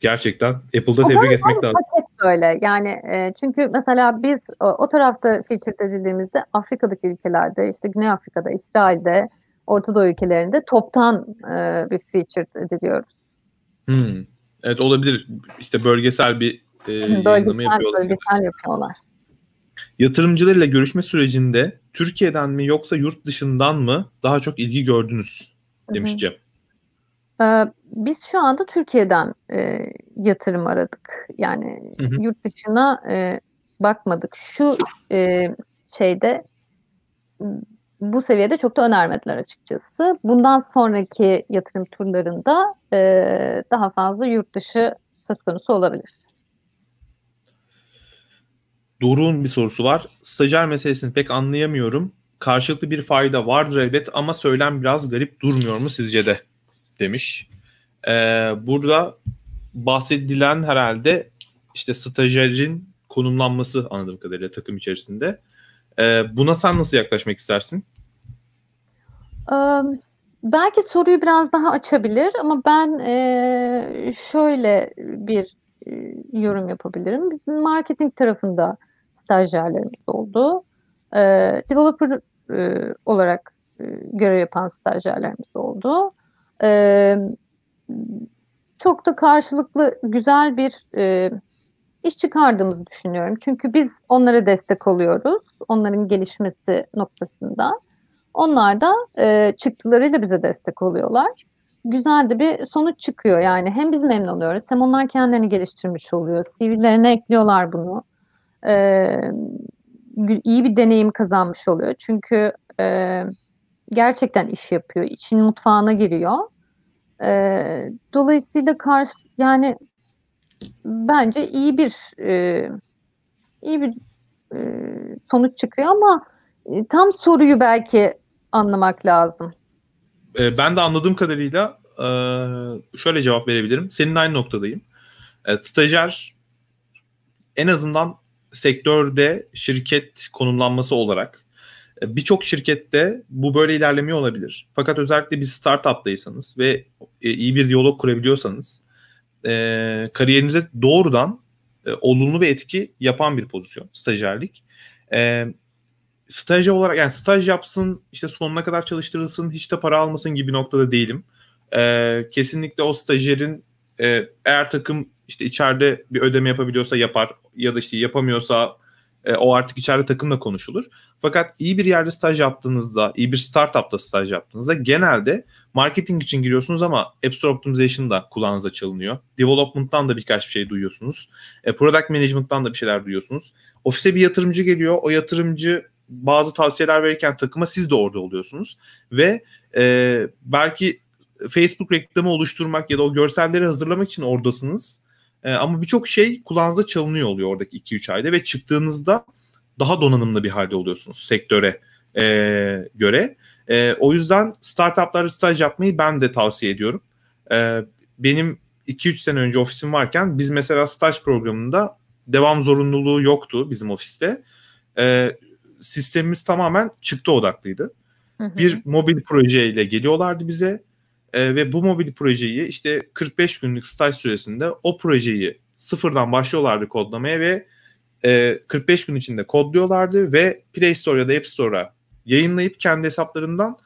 Gerçekten Apple'da tebrik etmek lazım. Paket böyle yani e, çünkü mesela biz o, o tarafta feature edildiğimizde Afrika'daki ülkelerde işte Güney Afrika'da, İsrail'de, Orta Doğu ülkelerinde toptan e, bir feature ediliyoruz. Hmm. Evet olabilir. İşte bölgesel bir e, bölgesel, yapıyorlar. Bölgesel yapıyorlar. Yatırımcılarıyla görüşme sürecinde Türkiye'den mi yoksa yurt dışından mı daha çok ilgi gördünüz demiş Cem. Ee, biz şu anda Türkiye'den e, yatırım aradık. Yani hı hı. yurt dışına e, bakmadık. Şu e, şeyde bu seviyede çok da önermediler açıkçası. Bundan sonraki yatırım turlarında e, daha fazla yurt dışı söz konusu olabilir. Doruk'un bir sorusu var. Stajyer meselesini pek anlayamıyorum. Karşılıklı bir fayda vardır elbet ama söylem biraz garip durmuyor mu sizce de? demiş. Ee, burada bahsedilen herhalde işte stajyerin konumlanması anladığım kadarıyla takım içerisinde. Ee, buna sen nasıl yaklaşmak istersin? Ee, belki soruyu biraz daha açabilir ama ben e, şöyle bir e, yorum yapabilirim. Bizim marketing tarafında stajyerlerimiz oldu. E, developer e, olarak e, görev yapan stajyerlerimiz oldu. E, çok da karşılıklı güzel bir e, iş çıkardığımızı düşünüyorum. Çünkü biz onlara destek oluyoruz. Onların gelişmesi noktasında. Onlar da e, çıktılarıyla bize destek oluyorlar. Güzel de bir sonuç çıkıyor yani. Hem biz memnun oluyoruz hem onlar kendilerini geliştirmiş oluyor. CV'lerine ekliyorlar bunu. E, iyi bir deneyim kazanmış oluyor. Çünkü e, gerçekten iş yapıyor. İçin mutfağına giriyor. E, dolayısıyla karşı yani bence iyi bir e, iyi bir e, sonuç çıkıyor ama e, tam soruyu belki anlamak lazım. E, ben de anladığım kadarıyla e, şöyle cevap verebilirim. Senin aynı noktadayım. E, stajyer en azından sektörde şirket konumlanması olarak birçok şirkette bu böyle ilerlemiyor olabilir. Fakat özellikle bir startup'taysanız ve e, iyi bir diyalog kurabiliyorsanız e, kariyerinize doğrudan e, olumlu bir etki yapan bir pozisyon stajyerlik. E, stajyer olarak yani staj yapsın işte sonuna kadar çalıştırılsın hiç de para almasın gibi noktada değilim. Kesinlikle o stajyerin eğer takım işte içeride bir ödeme yapabiliyorsa yapar ya da işte yapamıyorsa e, o artık içeride takımla konuşulur. Fakat iyi bir yerde staj yaptığınızda, iyi bir startupta staj yaptığınızda genelde marketing için giriyorsunuz ama App Store Optimization da kulağınıza çalınıyor. Development'tan da birkaç bir şey duyuyorsunuz. E, product Management'tan da bir şeyler duyuyorsunuz. Ofise bir yatırımcı geliyor. O yatırımcı bazı tavsiyeler verirken takıma siz de orada oluyorsunuz. Ve e, belki Facebook reklamı oluşturmak ya da o görselleri hazırlamak için oradasınız. E, ama birçok şey kulağınıza çalınıyor oluyor oradaki 2-3 ayda ve çıktığınızda daha donanımlı bir halde oluyorsunuz sektöre e, göre. E, o yüzden startuplarda staj yapmayı ben de tavsiye ediyorum. E, benim 2-3 sene önce ofisim varken biz mesela staj programında devam zorunluluğu yoktu bizim ofiste. E, sistemimiz tamamen çıktı odaklıydı. Hı hı. Bir mobil projeyle geliyorlardı bize e, ve bu mobil projeyi işte 45 günlük staj süresinde o projeyi sıfırdan başlıyorlardı kodlamaya ve e, 45 gün içinde kodluyorlardı ve Play Store ya da App Store'a yayınlayıp kendi hesaplarından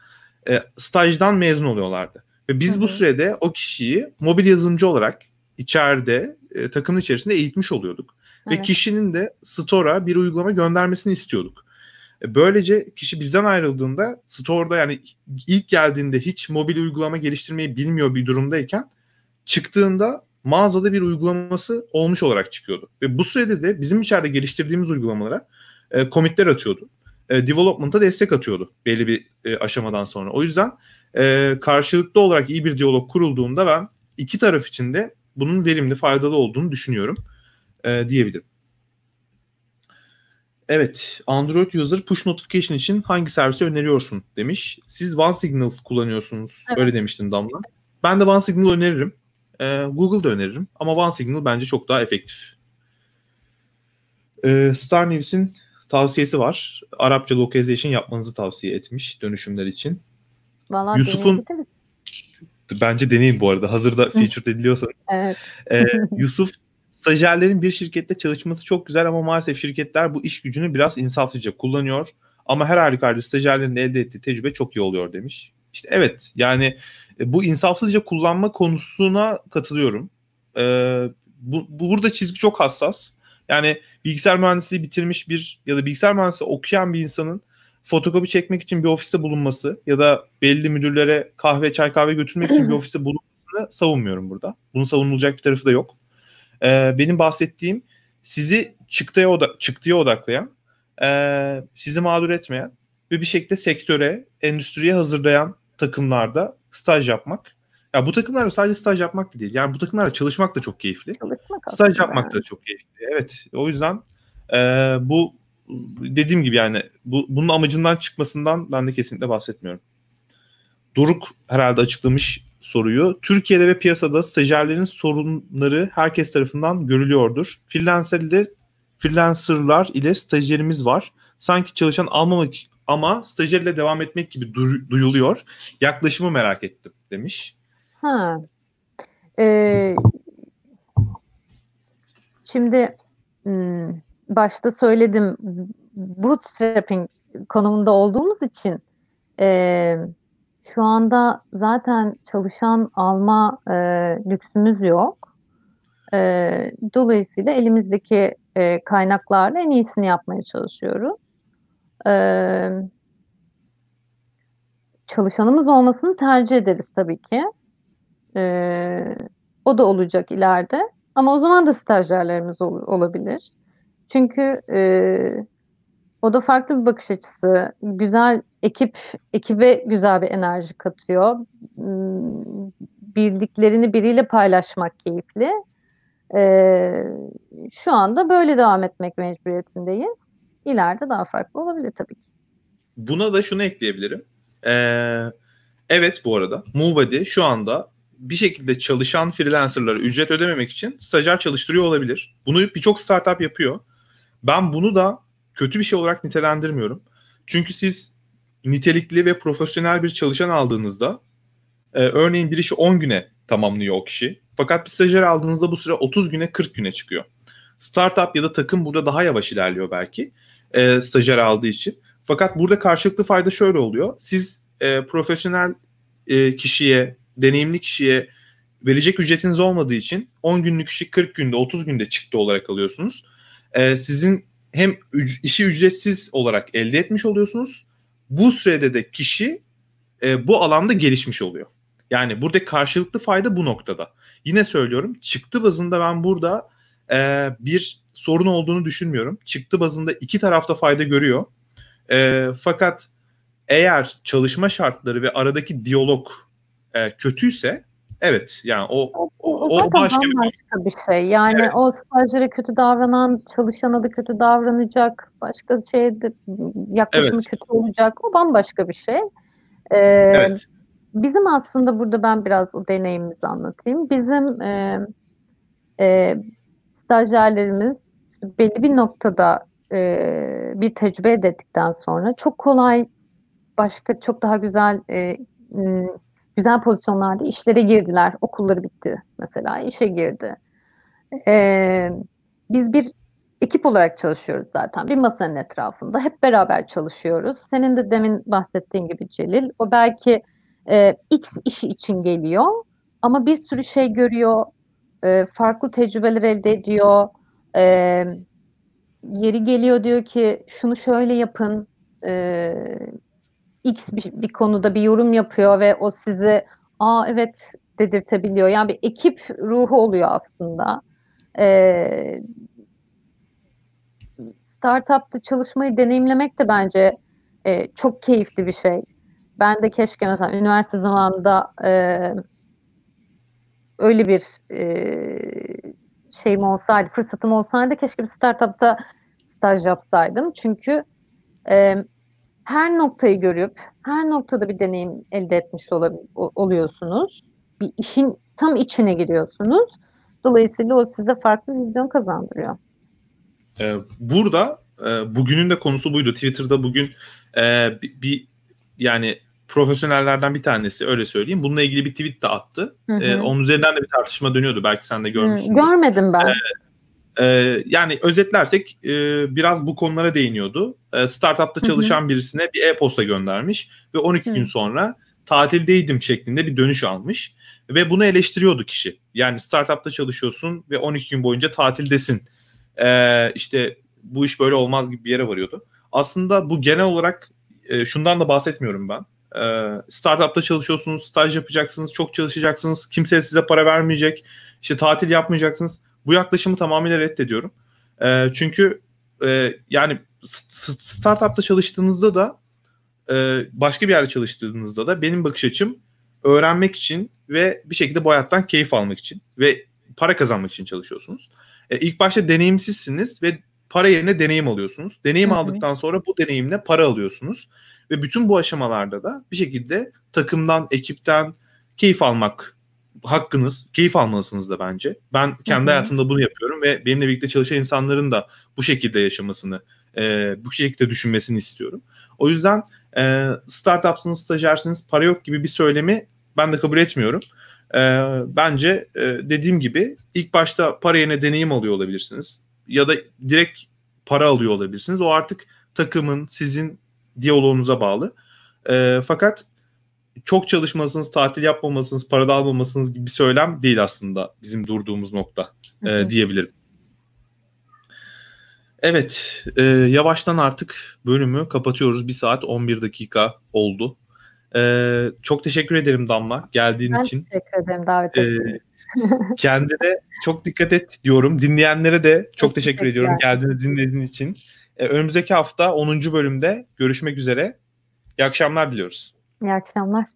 e, stajdan mezun oluyorlardı. Ve biz Hı-hı. bu sürede o kişiyi mobil yazılımcı olarak içeride e, takımın içerisinde eğitmiş oluyorduk. Evet. Ve kişinin de store'a bir uygulama göndermesini istiyorduk. E, böylece kişi bizden ayrıldığında store'da yani ilk geldiğinde hiç mobil uygulama geliştirmeyi bilmiyor bir durumdayken çıktığında mağazada bir uygulaması olmuş olarak çıkıyordu. Ve bu sürede de bizim içeride geliştirdiğimiz uygulamalara e, commitler atıyordu. E, development'a destek atıyordu belli bir e, aşamadan sonra. O yüzden e, karşılıklı olarak iyi bir diyalog kurulduğunda ben iki taraf için de bunun verimli, faydalı olduğunu düşünüyorum e, diyebilirim. Evet, Android user push notification için hangi servisi öneriyorsun demiş. Siz OneSignal kullanıyorsunuz. Evet. Öyle demiştin Damla. Ben de OneSignal öneririm. Ee, Google'da öneririm. Ama OneSignal bence çok daha efektif. Ee, Star News'in tavsiyesi var. Arapça localization yapmanızı tavsiye etmiş dönüşümler için. Vallahi Yusuf'un bence deneyin bu arada. Hazırda featured ediliyorsanız. evet. Ee, Yusuf stajyerlerin bir şirkette çalışması çok güzel ama maalesef şirketler bu iş gücünü biraz insafsızca kullanıyor. Ama her halükarda stajyerlerin elde ettiği tecrübe çok iyi oluyor demiş. İşte evet yani e, bu insafsızca kullanma konusuna katılıyorum. Ee, bu, bu burada çizgi çok hassas. Yani bilgisayar mühendisliği bitirmiş bir ya da bilgisayar mühendisliği okuyan bir insanın fotokopi çekmek için bir ofiste bulunması ya da belli müdürlere kahve çay kahve götürmek için bir ofiste bulunmasını savunmuyorum burada. Bunun savunulacak bir tarafı da yok. Ee, benim bahsettiğim sizi çıktıya, oda çıktıya odaklayan, e, sizi mağdur etmeyen ve bir şekilde sektöre, endüstriye hazırlayan takımlarda staj yapmak. Ya bu takımlarda sadece staj yapmak da değil. Yani bu takımlarda çalışmak da çok keyifli. Çalışmak staj yapmak da çok keyifli. Evet. O yüzden e, bu dediğim gibi yani bu, bunun amacından çıkmasından ben de kesinlikle bahsetmiyorum. Doruk herhalde açıklamış soruyu. Türkiye'de ve piyasada stajyerlerin sorunları herkes tarafından görülüyordur. Freelancer ile freelancerlar ile stajyerimiz var. Sanki çalışan almamak ama stajyerle devam etmek gibi du- duyuluyor. Yaklaşımı merak ettim demiş. Ha. Ee, şimdi hmm, başta söyledim bootstrapping konumunda olduğumuz için e, şu anda zaten çalışan alma e, lüksümüz yok. E, dolayısıyla elimizdeki e, kaynaklarla en iyisini yapmaya çalışıyoruz. E, çalışanımız olmasını tercih ederiz tabii ki. E, o da olacak ileride. Ama o zaman da stajyerlerimiz ol, olabilir. Çünkü e, o da farklı bir bakış açısı. Güzel ekip, ekibe güzel bir enerji katıyor. Hmm, bildiklerini biriyle paylaşmak keyifli. Ee, şu anda böyle devam etmek mecburiyetindeyiz. İleride daha farklı olabilir tabii ki. Buna da şunu ekleyebilirim. Ee, evet bu arada MoveBuddy şu anda bir şekilde çalışan freelancerlara ücret ödememek için stajyer çalıştırıyor olabilir. Bunu birçok startup yapıyor. Ben bunu da kötü bir şey olarak nitelendirmiyorum. Çünkü siz nitelikli ve profesyonel bir çalışan aldığınızda e, örneğin bir işi 10 güne tamamlıyor o kişi. Fakat bir stajyer aldığınızda bu süre 30 güne 40 güne çıkıyor. Startup ya da takım burada daha yavaş ilerliyor belki e, stajyer aldığı için. Fakat burada karşılıklı fayda şöyle oluyor. Siz e, profesyonel e, kişiye, deneyimli kişiye verecek ücretiniz olmadığı için 10 günlük işi 40 günde, 30 günde çıktı olarak alıyorsunuz. E, sizin hem üc- işi ücretsiz olarak elde etmiş oluyorsunuz. Bu sürede de kişi e, bu alanda gelişmiş oluyor. Yani burada karşılıklı fayda bu noktada. Yine söylüyorum çıktı bazında ben burada e, bir sorun olduğunu düşünmüyorum. Çıktı bazında iki tarafta fayda görüyor. E, fakat eğer çalışma şartları ve aradaki diyalog e, kötüyse evet yani o o, o zaten başka bir bambaşka bir şey. Yani Evet. o stajyere kötü davranan çalışana da kötü davranacak. Başka şeyde yaklaşımı Evet. kötü olacak. O bambaşka bir şey. Ee, Evet. Bizim aslında burada ben biraz o deneyimimizi anlatayım. Bizim e, e, stajyerlerimiz işte belli bir noktada e, bir tecrübe elde ettikten sonra çok kolay başka çok daha güzel e, güzel pozisyonlarda işlere girdiler. Okulları bitti mesela işe girdi. E, biz bir ekip olarak çalışıyoruz zaten. Bir masanın etrafında hep beraber çalışıyoruz. Senin de demin bahsettiğin gibi Celil, o belki e, X işi için geliyor ama bir sürü şey görüyor, e, farklı tecrübeler elde ediyor. E, yeri geliyor diyor ki şunu şöyle yapın, e, X bir, bir konuda bir yorum yapıyor ve o sizi aa evet dedirtebiliyor. Yani bir ekip ruhu oluyor aslında. E, startupta çalışmayı deneyimlemek de bence e, çok keyifli bir şey. Ben de keşke mesela üniversite zamanında e, öyle bir e, şeyim olsaydı, fırsatım olsaydı keşke bir startupta staj yapsaydım. Çünkü e, her noktayı görüp her noktada bir deneyim elde etmiş oluyorsunuz. Bir işin tam içine giriyorsunuz. Dolayısıyla o size farklı vizyon kazandırıyor. Ee, burada e, bugünün de konusu buydu. Twitter'da bugün e, bir, bir- yani profesyonellerden bir tanesi öyle söyleyeyim. Bununla ilgili bir tweet de attı. Hı hı. E, onun üzerinden de bir tartışma dönüyordu. Belki sen de görmüşsün. görmedim ben. E, yani özetlersek e, biraz bu konulara değiniyordu. E, startupta çalışan birisine bir e-posta göndermiş ve 12 Hı. gün sonra tatildeydim şeklinde bir dönüş almış ve bunu eleştiriyordu kişi. Yani startupta çalışıyorsun ve 12 gün boyunca tatildesin. E, işte bu iş böyle olmaz gibi bir yere varıyordu. Aslında bu genel olarak e, şundan da bahsetmiyorum ben. E, startupta çalışıyorsunuz, staj yapacaksınız, çok çalışacaksınız, kimse size para vermeyecek, işte tatil yapmayacaksınız. Bu yaklaşımı tamamıyla reddediyorum. E, çünkü e, yani startupta çalıştığınızda da e, başka bir yerde çalıştığınızda da benim bakış açım öğrenmek için ve bir şekilde bu hayattan keyif almak için ve para kazanmak için çalışıyorsunuz. E, ilk başta deneyimsizsiniz ve para yerine deneyim alıyorsunuz. Deneyim Hı hı. aldıktan sonra bu deneyimle para alıyorsunuz. Ve bütün bu aşamalarda da bir şekilde takımdan, ekipten keyif almak hakkınız, keyif almalısınız da bence. Ben kendi Hı hı. hayatımda bunu yapıyorum ve benimle birlikte çalışan insanların da bu şekilde yaşamasını, e, bu şekilde düşünmesini istiyorum. O yüzden e, startupsınız, stajyersiniz, para yok gibi bir söylemi ben de kabul etmiyorum. E, bence e, dediğim gibi ilk başta para yerine deneyim alıyor olabilirsiniz. Ya da direkt para alıyor olabilirsiniz. O artık takımın, sizin diyaloğunuza bağlı. E, fakat çok çalışmalısınız, tatil yapmamalısınız, para da almamalısınız gibi bir söylem değil aslında bizim durduğumuz nokta e, Hı diyebilirim. Evet, e, yavaştan artık bölümü kapatıyoruz. Bir saat 11 dakika oldu. E, çok teşekkür ederim Damla geldiğin Ben için. teşekkür ederim davet E, ettiğiniz kendine çok dikkat et diyorum. Dinleyenlere de çok Çok teşekkür ediyorum geldiğini dinlediğin için. E, önümüzdeki hafta 10. bölümde görüşmek üzere. İyi akşamlar diliyoruz. İyi akşamlar.